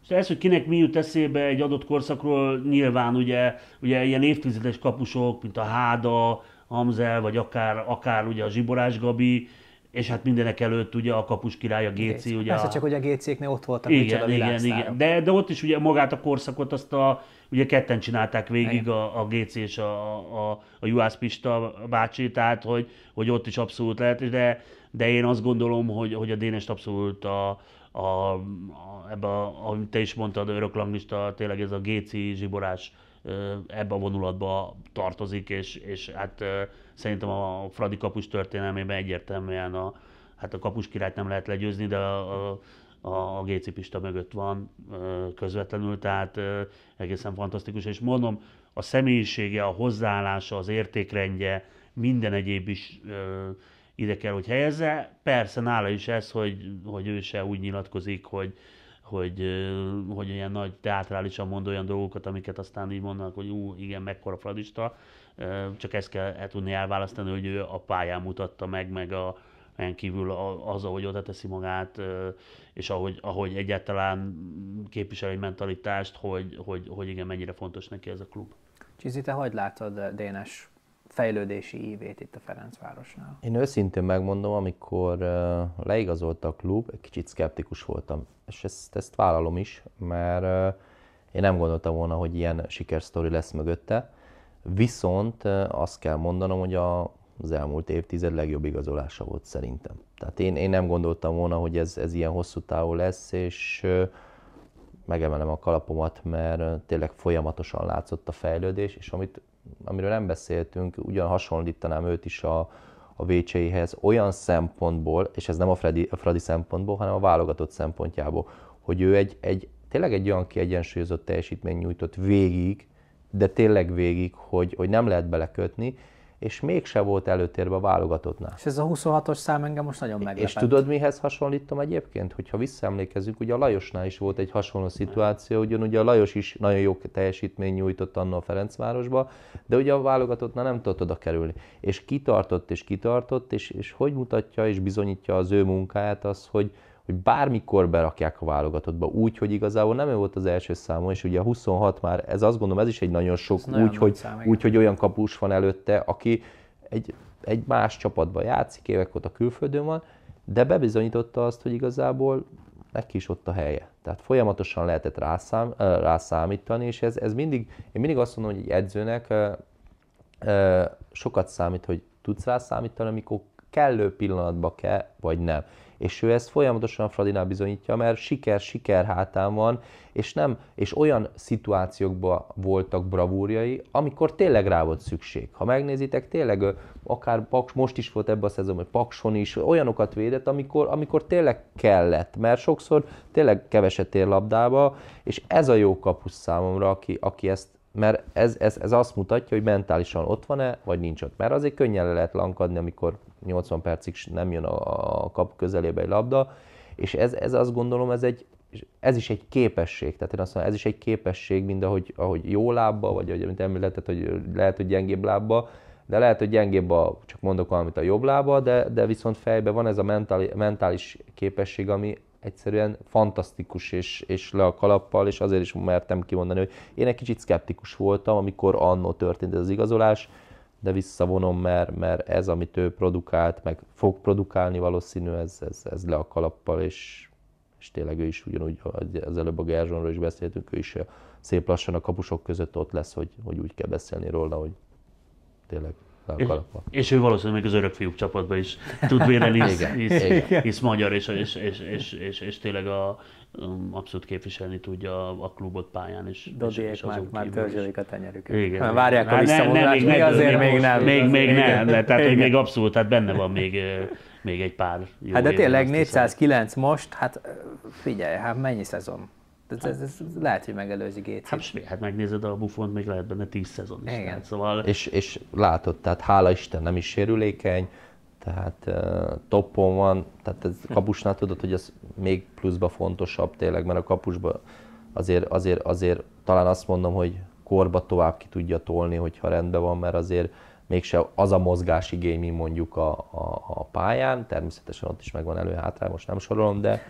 ez, hogy kinek mi jut eszébe egy adott korszakról, nyilván ugye, ugye ilyen évtizedes kapusok, mint a Háda, Hamzel, vagy akár, akár ugye a Zsiborás Gabi, és hát mindenek előtt ugye a kapus király, a Géci. Ugye Persze, a... csak hogy a Gécéknél ott voltak igen, igen, igen. De, de ott is ugye magát a korszakot azt a, ugye ketten csinálták végig a, a Géci és a, a, a Juhász Pista bácsi, tehát hogy, hogy ott is abszolút lehet, de, de én azt gondolom, hogy, hogy a Dénest abszolút a, a, a, ebbe a, ahogy te is mondtad, öröklanglista, tényleg ez a Géci zsiborás ebbe a vonulatba tartozik, és, és hát szerintem a Fradi kapus történelmében egyértelműen a, hát a kapus királyt nem lehet legyőzni, de a, a a Géci Pista mögött van közvetlenül, tehát egészen fantasztikus, és mondom, a személyisége, a hozzáállása, az értékrendje, minden egyéb is ide kell, hogy helyezze. Persze nála is ez, hogy, hogy ő se úgy nyilatkozik, hogy, hogy, hogy ilyen nagy teátrálisan mond olyan dolgokat, amiket aztán így mondanak, hogy ú, igen, mekkora fradista. Csak ezt kell el tudni elválasztani, hogy ő a pályán mutatta meg, meg a, en kívül az, ahogy oda teszi magát, és ahogy, ahogy egyáltalán képvisel egy mentalitást, hogy, hogy, hogy igen, mennyire fontos neki ez a klub. Csizi, te hogy látod Dénes fejlődési ívét itt a Ferencvárosnál? Én őszintén megmondom, amikor leigazolta a klub, egy kicsit szkeptikus voltam, és ezt, ezt vállalom is, mert én nem gondoltam volna, hogy ilyen sikersztori lesz mögötte. Viszont azt kell mondanom, hogy a, az elmúlt évtized legjobb igazolása volt szerintem. Tehát én, én nem gondoltam volna, hogy ez, ez ilyen hosszú távú lesz, és megemelem a kalapomat, mert tényleg folyamatosan látszott a fejlődés, és amit, amiről nem beszéltünk, ugyan hasonlítanám őt is a, a Vécseihez olyan szempontból, és ez nem a Freddy, a Freddy szempontból, hanem a válogatott szempontjából, hogy ő egy, egy tényleg egy olyan kiegyensúlyozott teljesítmény nyújtott végig, de tényleg végig, hogy, hogy nem lehet belekötni, és mégse volt előtérbe a válogatottnál. És ez a 26-os szám engem most nagyon meglepett. És tudod, mihez hasonlítom egyébként? Hogyha visszaemlékezünk, ugye a Lajosnál is volt egy hasonló szituáció, ugyanúgy a Lajos is nagyon jó teljesítmény nyújtott annól a Ferencvárosba, de ugye a válogatottnál nem tudott oda kerülni. És kitartott, és kitartott, és, és hogy mutatja és bizonyítja az ő munkáját az, hogy, hogy bármikor berakják a válogatottba, úgy, hogy igazából nem ő volt az első számú, és ugye a 26 már, ez azt gondolom, ez is egy nagyon sok, ez úgy, hogy, szám, úgy, hogy olyan kapus van előtte, aki egy, egy más csapatban játszik, évek óta külföldön van, de bebizonyította azt, hogy igazából neki is ott a helye. Tehát folyamatosan lehetett rászám, rászámítani, és ez, ez mindig, én mindig azt mondom, hogy egy edzőnek sokat számít, hogy tudsz rászámítani, amikor kellő pillanatban kell, vagy nem és ő ezt folyamatosan Fradinál bizonyítja, mert siker, siker hátán van, és nem, és olyan szituációkban voltak bravúrjai, amikor tényleg rá volt szükség. Ha megnézitek, tényleg akár Paks, most is volt ebben a szezonban, Pakson is, olyanokat védett, amikor, amikor tényleg kellett, mert sokszor tényleg keveset ér labdába, és ez a jó kapus számomra, aki, aki ezt mert ez, ez, ez azt mutatja, hogy mentálisan ott van-e, vagy nincs ott. Mert azért könnyen le lehet lankadni, amikor 80 percig nem jön a, a kap közelébe egy labda, és ez, ez azt gondolom, ez, egy, ez is egy képesség. Tehát én azt mondom, ez is egy képesség, mind ahogy, ahogy jó lábba, vagy ahogy amit említetted, hogy lehet, hogy gyengébb lábba, de lehet, hogy gyengébb a, csak mondok valamit a jobb lába, de, de viszont fejben van ez a mentális, mentális képesség, ami egyszerűen fantasztikus és, és le a kalappal, és azért is mertem kimondani, hogy én egy kicsit szkeptikus voltam, amikor annó történt ez az igazolás, de visszavonom, mert, mert ez, amit ő produkált, meg fog produkálni valószínű, ez, ez, ez le a kalappal, és, és tényleg ő is ugyanúgy, az előbb a Gerzsonról is beszéltünk, ő is szép lassan a kapusok között ott lesz, hogy, hogy úgy kell beszélni róla, hogy tényleg és, és ő valószínűleg még az örök fiúk csapatban is tud védeni, hisz, hisz, hisz, hisz magyar, és, és, és, és, és, és tényleg a, um, abszolút képviselni tudja a klubot pályán. És, Dodiék és, és már, már törzsölik a tenyerüket. Igen. Várják a visszavonulást, mi azért még nem. Még, még nem, de, tehát hogy még abszolút, tehát benne van még, még egy pár jó Hát de tényleg 409 most, hát figyelj, hát mennyi szezon? Ez, ez, ez lehet, hogy megelőzi Gécit. Hát, hát megnézed a Buffont, még lehet benne 10 szezon is. Igen. Tehát, szóval... és, és látod, tehát hála Isten nem is sérülékeny, tehát uh, toppon van, tehát ez kapusnál tudod, hogy ez még pluszba fontosabb tényleg, mert a kapusba azért, azért, azért talán azt mondom, hogy korba tovább ki tudja tolni, hogyha rendben van, mert azért mégse az a mozgásigény, mint mondjuk a, a, a pályán, természetesen ott is megvan elő-hátrá, most nem sorolom, de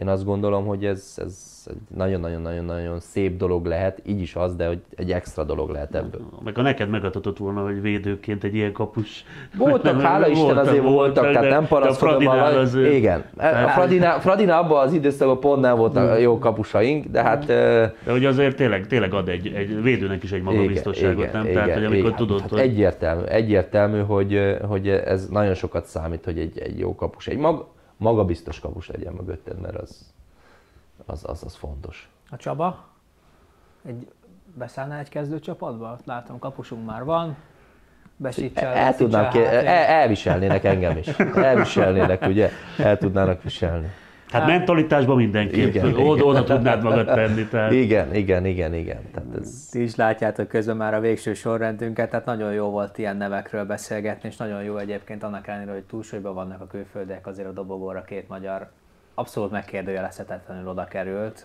én azt gondolom, hogy ez, ez nagyon-nagyon-nagyon-nagyon szép dolog lehet, így is az, de hogy egy extra dolog lehet ebből. Meg a neked megadhatott volna, hogy védőként egy ilyen kapus. Voltak, hála Isten voltak, azért voltak, voltak tehát nem paraszkodom. Az, igen, a Fradinál, Fradinál abban az időszakban pont nem voltak jó kapusaink, de hát... De hogy azért tényleg, tényleg ad egy, egy védőnek is egy magabiztosságot, igen, nem? Igen, Tehát, hogy amikor igen, tudod, hát hogy... Egyértelmű, egyértelmű hogy, hogy ez nagyon sokat számít, hogy egy, egy jó kapus, egy mag, magabiztos kapus legyen mögötted, mert az, az, az, az fontos. A Csaba? Egy, beszállná egy kezdőcsapatba? Látom, kapusunk már van. Besítsel, el, tudnám ki, el, elviselnének engem is. Elviselnének, ugye? El tudnának viselni. Hát, hát mentalitásban mindenképp. Igen, oda, igen. oda tudnád magad tenni. Tehát. Igen, igen, igen, igen. Tehát ez... Ti is látjátok közben már a végső sorrendünket, tehát nagyon jó volt ilyen nevekről beszélgetni, és nagyon jó egyébként annak ellenére, hogy túlsúlyban vannak a külföldek, azért a dobogóra két magyar abszolút megkérdőjelezhetetlenül oda került.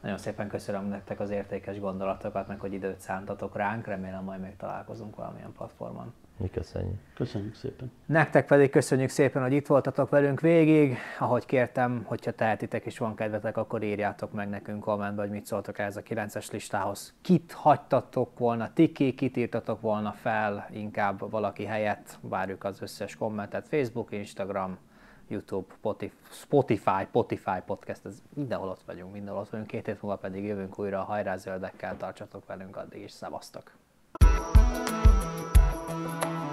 Nagyon szépen köszönöm nektek az értékes gondolatokat, meg hogy időt szántatok ránk, remélem majd még találkozunk valamilyen platformon. Mi köszönjük. Köszönjük szépen. Nektek pedig köszönjük szépen, hogy itt voltatok velünk végig. Ahogy kértem, hogyha tehetitek és van kedvetek, akkor írjátok meg nekünk kommentbe, hogy mit szóltok ez a 9-es listához. Kit hagytatok volna tiki, kit írtatok volna fel, inkább valaki helyett. Várjuk az összes kommentet. Facebook, Instagram, YouTube, Spotify, Spotify podcast, ez mindenhol ott vagyunk, mindenhol ott vagyunk. Két hét múlva pedig jövünk újra a hajrá zöldekkel, tartsatok velünk addig is, szevasztok! Thank you. Thank you.